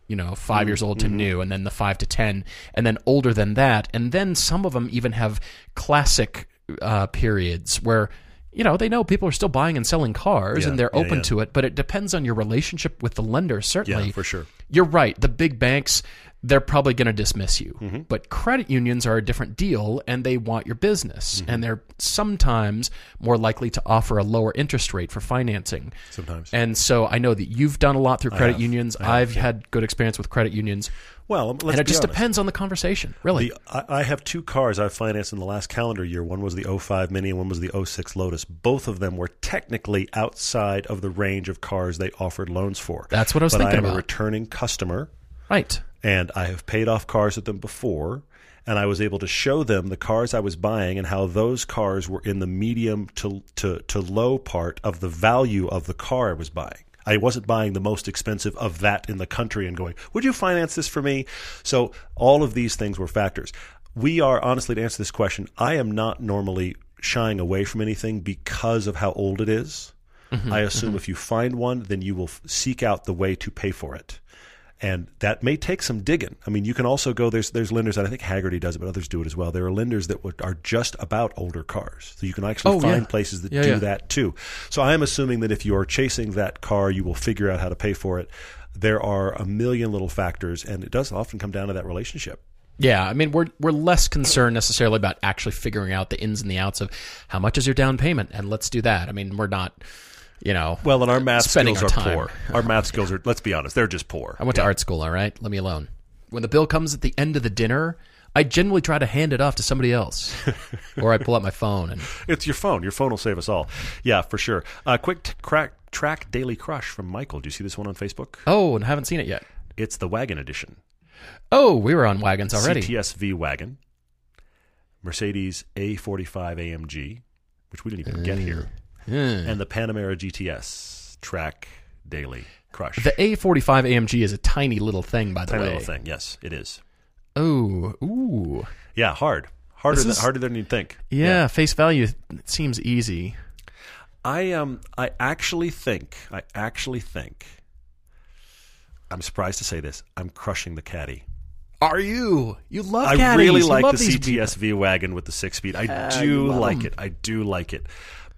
Speaker 2: you know, 5 years old to new and then the 5 to 10 and then older than that and then some of them even have classic uh, periods where you know, they know people are still buying and selling cars
Speaker 1: Yeah,
Speaker 2: and they're
Speaker 1: yeah,
Speaker 2: open
Speaker 1: yeah.
Speaker 2: to it, but it depends on your relationship with the lender, certainly.
Speaker 1: Yeah, for sure.
Speaker 2: You're right. The big banks, they're probably going to dismiss you.
Speaker 1: Mm-hmm.
Speaker 2: But credit unions are a different deal and they want your business.
Speaker 1: Mm-hmm.
Speaker 2: And they're sometimes more likely to offer a lower interest rate for financing.
Speaker 1: Sometimes.
Speaker 2: And so I know that you've done a lot through credit
Speaker 1: have.
Speaker 2: unions. I've had good experience with credit unions.
Speaker 1: Well, let's
Speaker 2: and it just
Speaker 1: honest.
Speaker 2: depends on the conversation, really.
Speaker 1: The, I, I have two cars I've financed in the last calendar year. One was the 05 Mini and one was the 06 Lotus. Both of them were technically outside of the range of cars they offered loans for.
Speaker 2: That's what I was
Speaker 1: but
Speaker 2: thinking
Speaker 1: I am
Speaker 2: about.
Speaker 1: a returning customer,
Speaker 2: right.
Speaker 1: And I have paid off cars with them before. And I was able to show them the cars I was buying and how those cars were in the medium to, to, to low part of the value of the car I was buying. I wasn't buying the most expensive of that in the country and going, would you finance this for me? So all of these things were factors. We are, honestly, to answer this question, I am not normally shying away from anything because of how old it is. Mm-hmm. I assume mm-hmm. if you find one, then you will f- seek out the way to pay for it. And that may take some digging. I mean, you can also go. There's there's lenders, and I think Hagerty does it, but others do it as well. There are lenders that would, are just about older cars, so you can actually
Speaker 2: Oh,
Speaker 1: find
Speaker 2: yeah.
Speaker 1: places that
Speaker 2: Yeah,
Speaker 1: do
Speaker 2: yeah.
Speaker 1: that too. So I am assuming that if you are chasing that car, you will figure out how to pay for it. There are a million little factors, and it does often come down to that relationship.
Speaker 2: Yeah, I mean we're we're less concerned necessarily about actually figuring out the ins and the outs of how much is your down payment and let's do that. I mean, we're not you know
Speaker 1: Well, and our math skills
Speaker 2: our
Speaker 1: are
Speaker 2: time.
Speaker 1: poor. Our math skills are. Let's be honest, they're just poor.
Speaker 2: I went to art school, all right? Let me alone. When the bill comes at the end of the dinner, I generally try to hand it off to somebody else. or I pull out my phone and
Speaker 1: It's your phone. Your phone will save us all. Yeah, for sure. Uh, quick t- crack, track daily crush from Michael. Do you see this one on Facebook?
Speaker 2: Oh, and haven't seen it yet.
Speaker 1: It's the wagon edition.
Speaker 2: Oh, we were on wagons already.
Speaker 1: CTSV wagon, Mercedes A45 AMG, which we didn't even get here, and the Panamera GTS track daily crush.
Speaker 2: The A45 AMG is a tiny little thing, by the
Speaker 1: Tiny
Speaker 2: way.
Speaker 1: Tiny little thing. Yes, it is.
Speaker 2: Oh, ooh.
Speaker 1: Yeah, hard. Harder
Speaker 2: This
Speaker 1: than, harder than you'd think.
Speaker 2: Yeah, face value it seems easy.
Speaker 1: I um I actually think I actually think I'm surprised to say this. I'm crushing the caddy.
Speaker 2: Are you? You love caddy.
Speaker 1: I
Speaker 2: caddies.
Speaker 1: really
Speaker 2: You
Speaker 1: like the
Speaker 2: these
Speaker 1: CTSV wagon with the six speed. I
Speaker 2: Yeah,
Speaker 1: do
Speaker 2: like love
Speaker 1: like
Speaker 2: 'em.
Speaker 1: it. I do like it.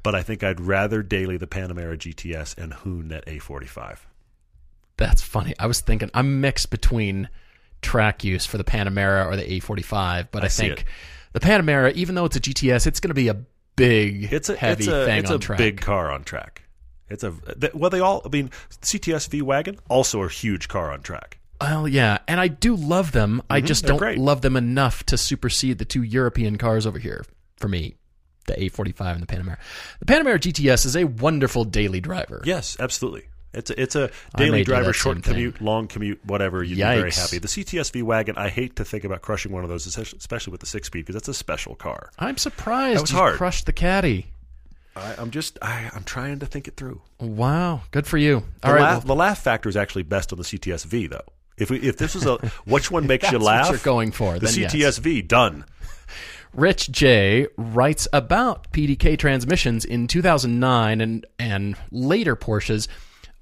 Speaker 1: But I think I'd rather daily the Panamera GTS and Hoon that A45.
Speaker 2: That's funny. I was thinking I'm mixed between track use for the Panamera or the A45, but I,
Speaker 1: I
Speaker 2: think the Panamera, even though it's a GTS, it's going to be a big,
Speaker 1: It's a
Speaker 2: heavy
Speaker 1: it's a,
Speaker 2: thing
Speaker 1: it's
Speaker 2: on
Speaker 1: a
Speaker 2: track.
Speaker 1: big car on track. It's a well they all I mean CTS V wagon also a huge car on track.
Speaker 2: Well, yeah, and I do love them. I just
Speaker 1: Mm-hmm. they're
Speaker 2: don't
Speaker 1: great.
Speaker 2: love them enough to supersede the two European cars over here for me, the A45 and the Panamera. The Panamera GTS is a wonderful daily driver.
Speaker 1: Yes, absolutely. It's a, it's a daily driver, short
Speaker 2: same thing.
Speaker 1: commute, long commute, whatever. You'd be very happy. The CTSV wagon, I hate to think about crushing one of those, especially with the six speed, because that's a special car.
Speaker 2: I'm surprised
Speaker 1: That was
Speaker 2: you
Speaker 1: hard.
Speaker 2: crushed the Caddy.
Speaker 1: I, I'm just, I, I'm trying to think it through.
Speaker 2: Wow, good for you.
Speaker 1: The,
Speaker 2: All right,
Speaker 1: laugh,
Speaker 2: well,
Speaker 1: the laugh factor is actually best on the CTSV, though. If we, if this was a which one makes you laugh,
Speaker 2: you're going for,
Speaker 1: The
Speaker 2: then yes.
Speaker 1: CTSV done.
Speaker 2: Rich J writes about PDK transmissions in 2009 and and later Porsches.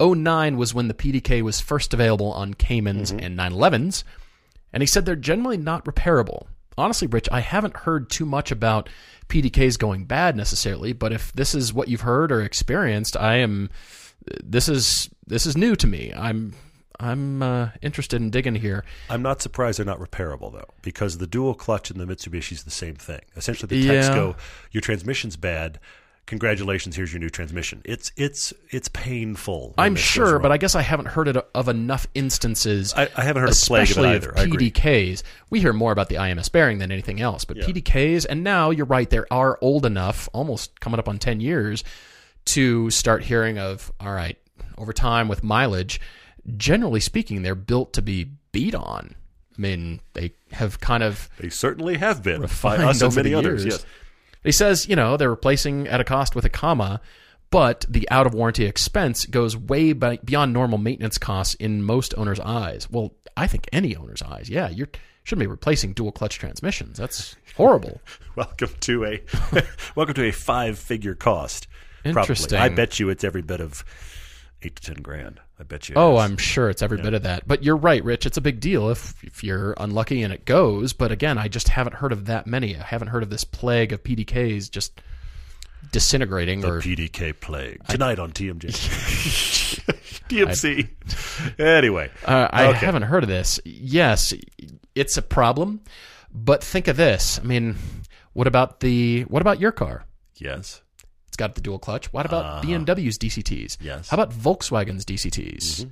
Speaker 2: 09 was when the PDK was first available on Caymans mm-hmm. and 911s, and he said they're generally not repairable. honestly, Rich, I haven't heard too much about PDKs going bad necessarily. But if this is what you've heard or experienced, I am. This is this is new to me. I'm I'm uh, interested in digging here.
Speaker 1: I'm not surprised they're not repairable though, because the dual clutch in the Mitsubishi is the same thing. Essentially, the
Speaker 2: Yeah.
Speaker 1: techs go, "Your transmission's bad. Congratulations, here's your new transmission." It's it's it's painful.
Speaker 2: I'm sure, but. I guess I haven't heard it of enough instances.
Speaker 1: I, I haven't heard a plague of it
Speaker 2: especially
Speaker 1: either. I agree.
Speaker 2: PDKs. We hear more about the IMS bearing than anything else, but PDKs, and now you're right, they are old enough, almost coming up on 10 years, to start hearing of, all right, over time with mileage, generally speaking, they're built to be beat on. I mean, they have kind of
Speaker 1: They certainly have been by
Speaker 2: refined
Speaker 1: us and many
Speaker 2: the
Speaker 1: others.
Speaker 2: years.
Speaker 1: Yes.
Speaker 2: He says, you know, they're replacing at a cost with a comma, but the out of warranty expense goes way by, beyond normal maintenance costs in most owners' eyes. Well, I think any owner's eyes. Yeah, you shouldn't be replacing dual clutch transmissions. That's horrible.
Speaker 1: Welcome to a welcome to a five figure cost. Probably.
Speaker 2: Interesting.
Speaker 1: I bet you it's every bit of eight to ten grand. I bet you.
Speaker 2: Oh,
Speaker 1: is.
Speaker 2: I'm sure it's every bit of that. But you're right, Rich. It's a big deal if if you're unlucky and it goes. But again, I just haven't heard of that many. I haven't heard of this plague of PDKs just disintegrating
Speaker 1: the
Speaker 2: or
Speaker 1: PDK plague tonight on TMJ. TMC. anyway,
Speaker 2: Uh, I
Speaker 1: Okay.
Speaker 2: haven't heard of this. Yes, it's a problem, but think of this. I mean, what about the what about your car?
Speaker 1: yes,
Speaker 2: got the dual clutch. What about BMW's DCTs?
Speaker 1: Uh-huh. Yes. Mm-hmm.
Speaker 2: How about Volkswagen's DCTs?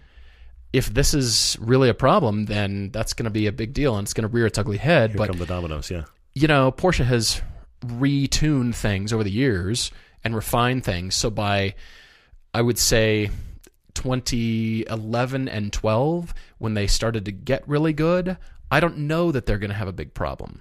Speaker 2: If this is really a problem, then that's going to be a big deal and it's going to rear its ugly head.
Speaker 1: here
Speaker 2: but
Speaker 1: come the dominoes. Yeah,
Speaker 2: you know, Porsche has retuned things over the years and refined things. So by, I would say, 2011 and 12, when they started to get really good, I don't know that they're going to have a big problem.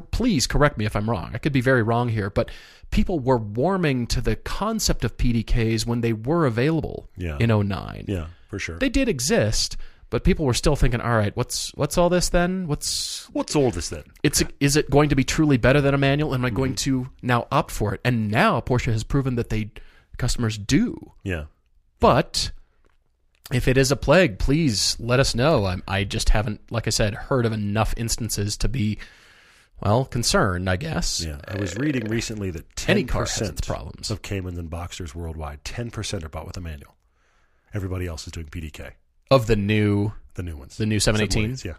Speaker 2: Please correct me if I'm wrong. I could be very wrong here, but people were warming to the concept of PDKs when they were available
Speaker 1: Yeah.
Speaker 2: in 09.
Speaker 1: yeah, for sure.
Speaker 2: They did exist, but people were still thinking, all right, what's what's all this then? What's
Speaker 1: What's all this then?
Speaker 2: it's is it going to be truly better than a manual? Am I going
Speaker 1: Mm-hmm.
Speaker 2: to now opt for it? And now Porsche has proven that they customers do.
Speaker 1: Yeah,
Speaker 2: But if it is a plague, please let us know. I, I just haven't, like I said, heard of enough instances to be well concerned. I guess.
Speaker 1: yeah. I was reading recently that ten
Speaker 2: Any car has its
Speaker 1: percent
Speaker 2: problems.
Speaker 1: of Caymans and Boxsters worldwide, ten percent are bought with a manual. Everybody else is doing PDK.
Speaker 2: Of the new,
Speaker 1: The new ones,
Speaker 2: the new 718s,
Speaker 1: yeah.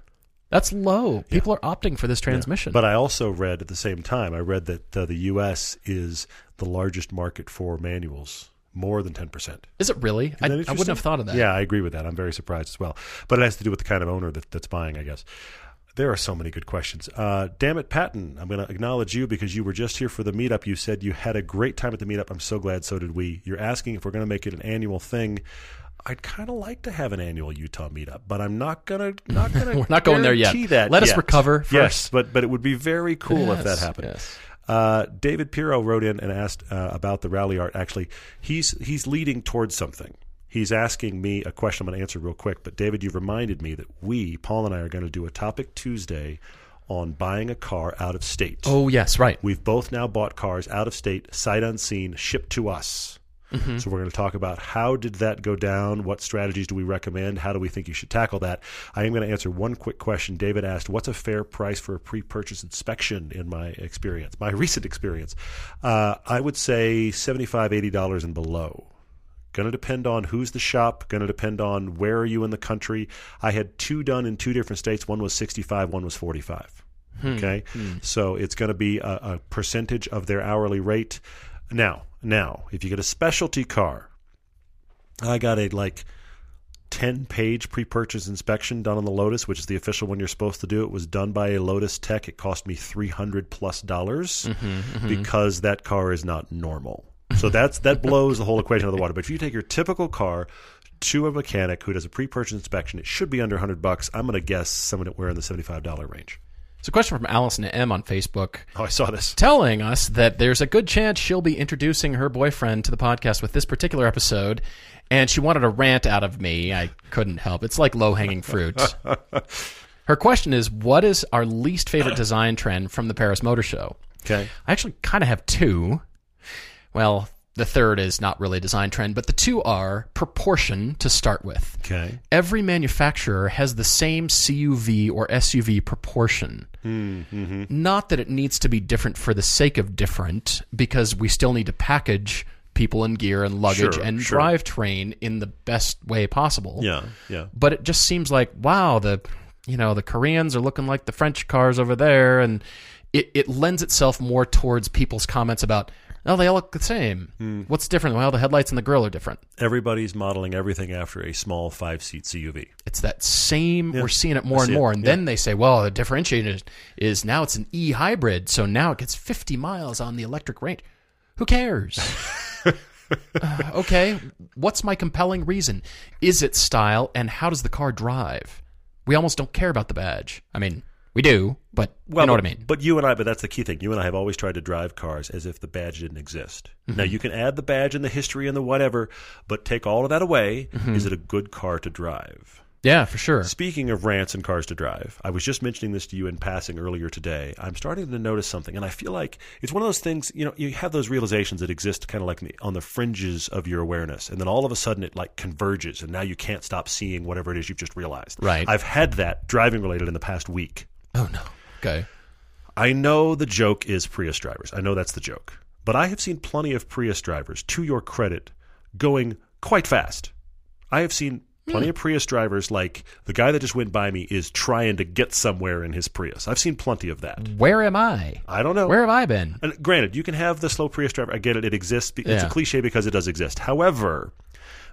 Speaker 2: that's low. People are opting for this transmission.
Speaker 1: But I also read at the same time, I read that uh, the U.S. is the largest market for manuals, more than ten percent.
Speaker 2: is it really? I, I wouldn't have thought of that.
Speaker 1: Yeah, I agree with that. I'm very surprised as well. But it has to do with the kind of owner that, that's buying, I guess. There are so many good questions. Uh, damn it, Patton. I'm going to acknowledge you because you were just here for the meetup. You said you had a great time at the meetup. I'm so glad so did we. You're asking if we're going to make it an annual thing. I'd kind of like to have an annual Utah meetup, but I'm not gonna not gonna.
Speaker 2: We're not going there yet.
Speaker 1: That
Speaker 2: Let us
Speaker 1: yet.
Speaker 2: recover
Speaker 1: Yes,
Speaker 2: first.
Speaker 1: but but it would be very cool if that happened.
Speaker 2: yes.
Speaker 1: Uh, David Pirro wrote in and asked uh, about the Ralliart. Actually, he's he's leading towards something. He's asking me a question. I'm going to answer real quick. But David, you've reminded me that we, Paul and I, are going to do a topic Tuesday on buying a car out of state.
Speaker 2: Oh yes, right.
Speaker 1: We've both now bought cars out of state, sight unseen, shipped to us. So we're going to talk about how did that go down? What strategies do we recommend? How do we think you should tackle that? I am going to answer one quick question. David asked, "What's a fair price for a pre-purchase inspection?" In my experience, my recent experience, uh, I would say seventy-five, eighty dollars and below. Going to depend on who's the shop. Going to depend on where are you in the country. I had two done in two different states. One was sixty-five. One was forty-five. Hmm. Okay, hmm. so it's going to be a, a percentage of their hourly rate. Now, now, if you get a specialty car, I got a like ten page pre purchase inspection done on the Lotus, which is the official one you're supposed to do. It was done by a Lotus tech. It cost me three hundred plus dollars mm-hmm, mm-hmm. because that car is not normal. So that's that blows the whole equation out of the water. But if you take your typical car to a mechanic who does a pre purchase inspection, it should be under hundred bucks. I'm going to guess somewhere in the seventy five dollar range.
Speaker 2: So, a question from Allison M on Facebook.
Speaker 1: Oh, I saw this.
Speaker 2: telling us that there's a good chance she'll be introducing her boyfriend to the podcast with this particular episode, and she wanted a rant out of me. I couldn't help. It's like low hanging fruit. her question is What is our least favorite design trend from the Paris Motor Show?
Speaker 1: Okay.
Speaker 2: I actually kind of have two. Well, the third is not really a design trend, but the two are proportion to start with.
Speaker 1: Okay.
Speaker 2: Every manufacturer has the same CUV or SUV proportion.
Speaker 1: Mm-hmm.
Speaker 2: Not that it needs to be different for the sake of different, because we still need to package people and gear and luggage
Speaker 1: Sure,
Speaker 2: and
Speaker 1: sure.
Speaker 2: drivetrain in the best way possible.
Speaker 1: Yeah, yeah.
Speaker 2: But it just seems like wow, the you know the Koreans are looking like the French cars over there, and it, it lends itself more towards people's comments about oh they all look the same.
Speaker 1: Hmm.
Speaker 2: What's different? Well, the headlights and the grill are different.
Speaker 1: Everybody's modeling everything after a small five seat CUV.
Speaker 2: It's that same. We're seeing it more
Speaker 1: I
Speaker 2: and
Speaker 1: see it,
Speaker 2: more, and then they say, "Well, the differentiator is, is now it's an e hybrid, so now it gets 50 miles on the electric range." Who cares? Uh, okay, what's my compelling reason? Is it style, and how does the car drive? We almost don't care about the badge. I mean, we do, but you know what I mean.
Speaker 1: But you and I, but that's the key thing. You and I have always tried to drive cars as if the badge didn't exist.
Speaker 2: Mm-hmm.
Speaker 1: Now you can add the badge and the history and the whatever, but take all of that away.
Speaker 2: Mm-hmm.
Speaker 1: Is it a good car to drive?
Speaker 2: Yeah, for sure.
Speaker 1: Speaking of rants and cars to drive, I was just mentioning this to you in passing earlier today. I'm starting to notice something, and I feel like it's one of those things. You know, you have those realizations that exist kind of like on the fringes of your awareness, and then all of a sudden it like converges, and now you can't stop seeing whatever it is you've just realized.
Speaker 2: Right.
Speaker 1: I've had that driving related in the past week.
Speaker 2: Oh no. Okay.
Speaker 1: I know the joke is Prius drivers. I know that's the joke. But I have seen plenty of Prius drivers, to your credit, going quite fast. I have seen plenty hmm. of Prius drivers like the guy that just went by me is trying to get somewhere in his Prius. I've seen plenty of that.
Speaker 2: Where am I?
Speaker 1: I don't know.
Speaker 2: Where have I been?
Speaker 1: And granted, you can have the slow Prius driver. I get it. It exists. It's
Speaker 2: Yeah.
Speaker 1: a cliche because it does exist. However,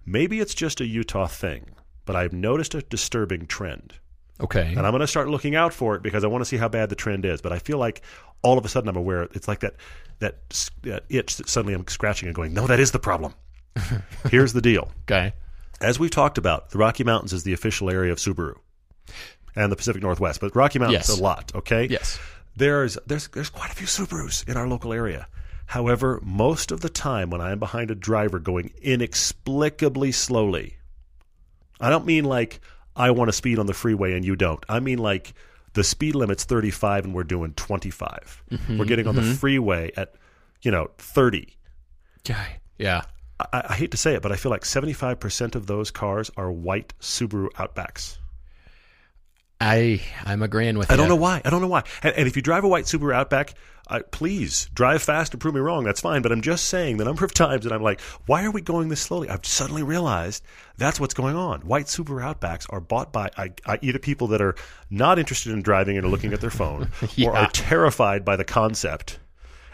Speaker 1: maybe it's just a Utah thing, but I've noticed a disturbing trend.
Speaker 2: Okay.
Speaker 1: And I'm going to start looking out for it because I want to see how bad the trend is. But I feel like all of a sudden I'm aware it's like that that, that itch that suddenly I'm scratching and going, no, that is the problem. Here's the deal.
Speaker 2: Okay.
Speaker 1: As we've talked about, the Rocky Mountains is the official area of Subaru and the Pacific Northwest, but Rocky Mountains
Speaker 2: Yes.
Speaker 1: a lot. Okay.
Speaker 2: Yes.
Speaker 1: There's there's there's quite a few Subarus in our local area. However, most of the time when I am behind a driver going inexplicably slowly, I don't mean like I want to speed on the freeway and you don't. I mean like the speed limit's 35 and we're doing 25. Mm-hmm, we're getting on the mm-hmm. freeway at you know 30.
Speaker 2: Okay. Yeah.
Speaker 1: I, I hate to say it, but I feel like 75% of those cars are white Subaru Outbacks.
Speaker 2: I I'm agreeing with that.
Speaker 1: I
Speaker 2: you.
Speaker 1: don't know why. I don't know why. And, and if you drive a white Subaru Outback, uh, please drive fast and prove me wrong. That's fine. But I'm just saying the number of times that I'm like, why are we going this slowly? I've suddenly realized that's what's going on. White Subaru Outbacks are bought by I, I, either people that are not interested in driving and are looking at their phone, or are terrified by the concept.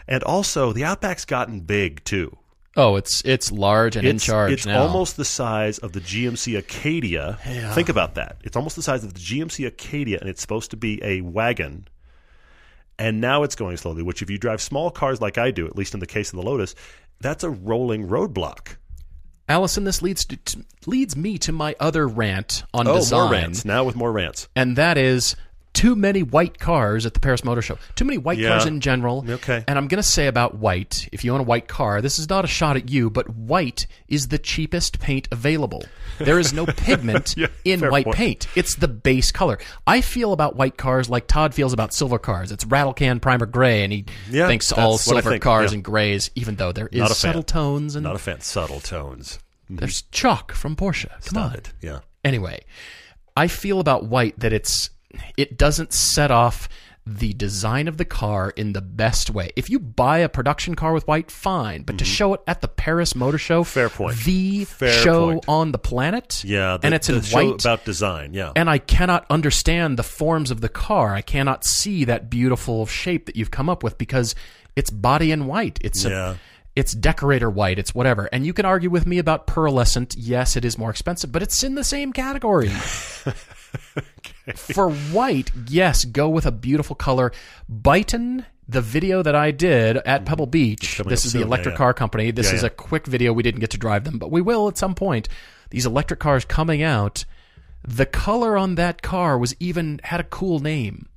Speaker 1: And also, the Outback's gotten big too.
Speaker 2: Oh, it's it's large and in
Speaker 1: It's,
Speaker 2: charge
Speaker 1: it's
Speaker 2: now.
Speaker 1: almost the size of the GMC Acadia. Think about that. It's almost the size of the GMC Acadia, and it's supposed to be a wagon. And now it's going slowly, which if you drive small cars like I do, at least in the case of the Lotus, that's a rolling roadblock.
Speaker 2: Allison, this leads to, leads me to my other rant on
Speaker 1: Oh,
Speaker 2: design,
Speaker 1: more rants. Now with more rants.
Speaker 2: and that is too many white cars at the Paris Motor Show. Too many white
Speaker 1: Yeah.
Speaker 2: cars in general.
Speaker 1: Okay.
Speaker 2: And I'm going to say about white, if you own a white car, this is not a shot at you, but white is the cheapest paint available. There is no pigment
Speaker 1: Yeah,
Speaker 2: in white
Speaker 1: point.
Speaker 2: paint. It's the base color. I feel about white cars like Todd feels about silver cars. It's rattle can primer gray, and he
Speaker 1: Yeah,
Speaker 2: thinks all
Speaker 1: that's what I
Speaker 2: silver
Speaker 1: think,
Speaker 2: cars and grays, even though there is
Speaker 1: a fan.
Speaker 2: subtle tones and
Speaker 1: Not a fan. Subtle tones. Mm-hmm.
Speaker 2: there's chalk from Porsche. Come
Speaker 1: Stop
Speaker 2: on.
Speaker 1: it. Yeah.
Speaker 2: Anyway, I feel about white that it's it doesn't set off the design of the car in the best way. If you buy a production car with white, fine, but to show it at the Paris Motor Show,
Speaker 1: Mm-hmm. Fair point.
Speaker 2: the
Speaker 1: Fair
Speaker 2: show
Speaker 1: point.
Speaker 2: on the planet,
Speaker 1: Yeah. the-
Speaker 2: and it's in white.
Speaker 1: about design. Yeah.
Speaker 2: and I cannot understand the forms of the car. I cannot see that beautiful shape that you've come up with because it's body in white. It's a- it's decorator white. It's whatever. And you can argue with me about pearlescent. Yes, it is more expensive, but it's in the same category. For white, yes, go with a beautiful color. Byton, the video that I did at mm-hmm. Pebble Beach, this is the
Speaker 1: yeah,
Speaker 2: electric
Speaker 1: yeah.
Speaker 2: car company. This
Speaker 1: Yeah,
Speaker 2: is
Speaker 1: yeah.
Speaker 2: a quick video. We didn't get to drive them, but we will at some point. These electric cars coming out. The color on that car was even had a cool name.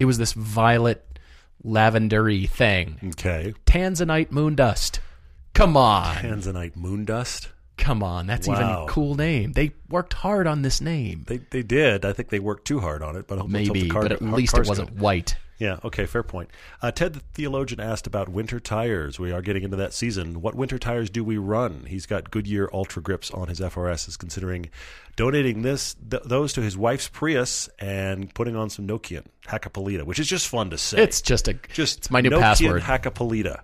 Speaker 2: It was this violet lavendery thing.
Speaker 1: okay.
Speaker 2: Tanzanite moon dust. Come on.
Speaker 1: Tanzanite moon dust.
Speaker 2: Come on. That's even a cool name. They worked hard on this name.
Speaker 1: They they did. I think they worked too hard on it, but I hope-
Speaker 2: Maybe, but at least it wasn't
Speaker 1: good.
Speaker 2: white.
Speaker 1: Yeah, okay, fair point. Uh, Ted the theologian asked about winter tires. We are getting into that season. What winter tires do we run? He's got Goodyear Ultra Grips on his FRS. Is considering donating this th- those to his wife's Prius and putting on some Nokian Hakkapeliitta, which is just fun to say.
Speaker 2: It's just a
Speaker 1: just
Speaker 2: it's my new
Speaker 1: Nokian
Speaker 2: password.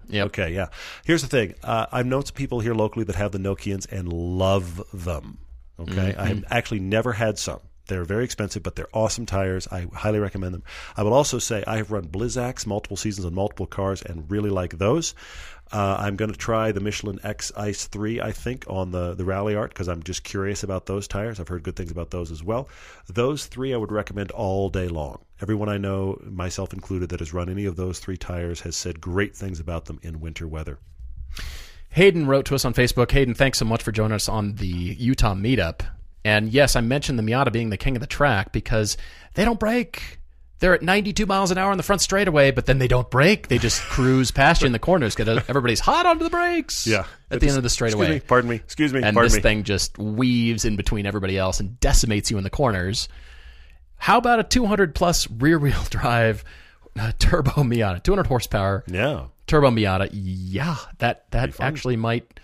Speaker 2: Yep.
Speaker 1: Okay, yeah. Here's the thing. Uh, I've known some people here locally that have the Nokians and love them. Okay, I have actually never had some. They're very expensive, but they're awesome tires. I highly recommend them. I will also say I have run Blizzaks multiple seasons on multiple cars and really like those. Uh, I'm going to try the Michelin X Ice 3, I think, on the, the Ralliart because I'm just curious about those tires. I've heard good things about those as well. Those three I would recommend all day long. Everyone I know, myself included, that has run any of those three tires has said great things about them in winter weather.
Speaker 2: Hayden wrote to us on Facebook. Hayden, thanks so much for joining us on the Utah meetup. And yes, I mentioned the Miata being the king of the track because they don't break. They're at 92 miles an hour on the front straightaway, but then they don't break. They just cruise past you in the corners because everybody's hot onto the brakes.
Speaker 1: Yeah.
Speaker 2: At the end of the straightaway.
Speaker 1: Excuse me, pardon me. Excuse me.
Speaker 2: and this
Speaker 1: me.
Speaker 2: thing just weaves in between everybody else and decimates you in the corners. How about a 200 plus rear wheel drive uh, turbo Miata, 200 horsepower
Speaker 1: Yeah.
Speaker 2: turbo Miata? Yeah, that that actually might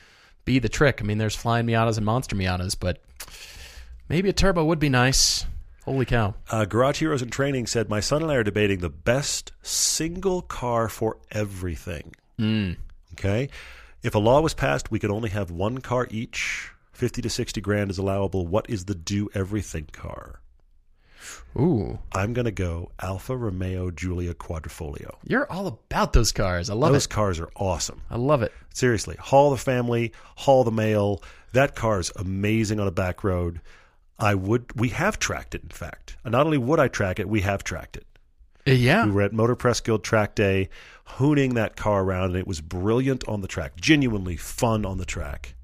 Speaker 2: be the trick. I mean, there's flying Miatas and monster Miatas, but maybe a turbo would be nice. Holy cow!
Speaker 1: Uh, Garage Heroes in Training said, My son and I are debating the best single car for everything. Okay? If a law was passed, we could only have one car each. 50 to 60 grand is allowable. What is the do everything car?
Speaker 2: Ooh,
Speaker 1: I'm going to go Alfa Romeo Giulia Quadrifoglio.
Speaker 2: you're all about those cars. I love
Speaker 1: Those
Speaker 2: it.
Speaker 1: cars are awesome.
Speaker 2: I love it.
Speaker 1: Seriously, haul the family, haul the mail. That car's amazing on a back road. I would. We have tracked it. In fact, not only would I track it, we have tracked it.
Speaker 2: Uh, Yeah,
Speaker 1: We were at Motor Press Guild track day, hooning that car around, and it was brilliant on the track. Genuinely fun on the track.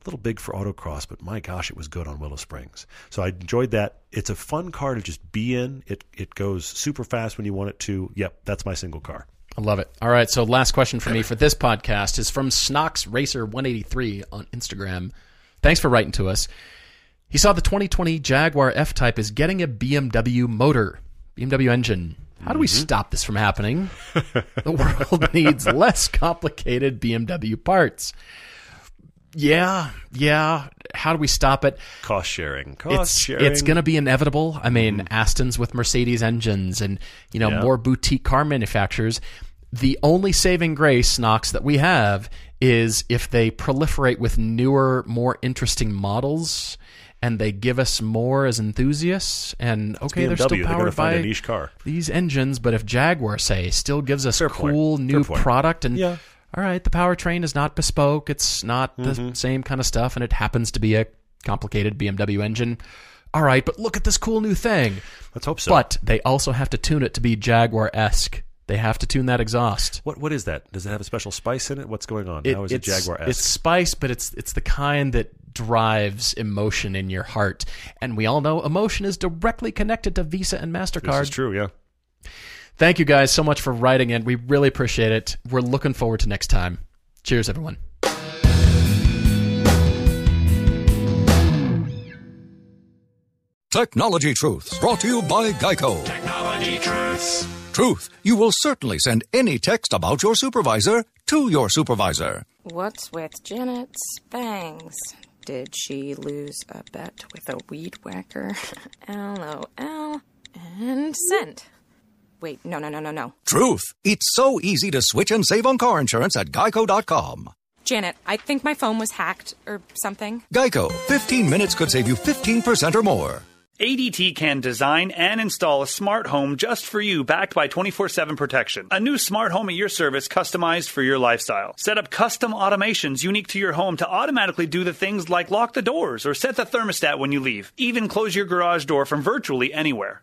Speaker 1: A little big for autocross, but my gosh, it was good on Willow Springs. So I enjoyed that. It's a fun car to just be in. It it goes super fast when you want it to. Yep, that's my single car.
Speaker 2: I love it. All right, so last question for me for this podcast is from Snox Racer 183 on Instagram. Thanks for writing to us. He saw the 2020 Jaguar F-Type is getting a BMW motor, BMW engine. How do we mm-hmm. stop this from happening? the world needs less complicated BMW parts. Yeah, yeah. How do we stop it?
Speaker 1: Cost sharing. Cost
Speaker 2: it's
Speaker 1: sharing.
Speaker 2: it's going to be inevitable. I mean, mm-hmm. Aston's with Mercedes engines and you know
Speaker 1: Yeah.
Speaker 2: more boutique car manufacturers. The only saving grace, Knox, that we have is if they proliferate with newer, more interesting models, and they give us more as enthusiasts. And okay, they're still powered
Speaker 1: find
Speaker 2: by
Speaker 1: a niche car.
Speaker 2: these engines, but if Jaguar say still gives us
Speaker 1: Fair point.
Speaker 2: cool
Speaker 1: Fair
Speaker 2: new
Speaker 1: point.
Speaker 2: product and
Speaker 1: Yeah.
Speaker 2: all right, the powertrain is not bespoke, it's not the
Speaker 1: Mm-hmm.
Speaker 2: same kind of stuff, and it happens to be a complicated BMW engine. All right, but look at this cool new thing.
Speaker 1: Let's hope so.
Speaker 2: But they also have to tune it to be Jaguar esque. They have to tune that exhaust.
Speaker 1: what what is that? Does it have a special spice in it? What's going on?
Speaker 2: It-
Speaker 1: How is it Jaguar
Speaker 2: It's spice, but it's it's the kind that drives emotion in your heart. And we all know emotion is directly connected to Visa and
Speaker 1: This
Speaker 2: Mastercard.
Speaker 1: is true. Yeah.
Speaker 2: Thank you guys so much for writing in. We really appreciate it. We're looking forward to next time. Cheers, everyone.
Speaker 5: Technology Truths, brought to you by Geico.
Speaker 6: Technology Truths.
Speaker 5: Truth, you will certainly send any text about your supervisor to your supervisor.
Speaker 7: What's with Janet's bangs? Did she lose a bet with a weed whacker? LOL. And send. Wait, no, no, no, no, no.
Speaker 5: Truth, it's so easy to switch and save on car insurance at geico.com.
Speaker 7: Janet, I think my phone was hacked or something.
Speaker 5: Geico, 15 minutes could save you 15% or more.
Speaker 8: ADT can design and install a smart home just for you, backed by 24 7 protection. A new smart home at your service, customized for your lifestyle. Set up custom automations unique to your home to automatically do the things like lock the doors or set the thermostat when you leave. Even close your garage door from virtually anywhere.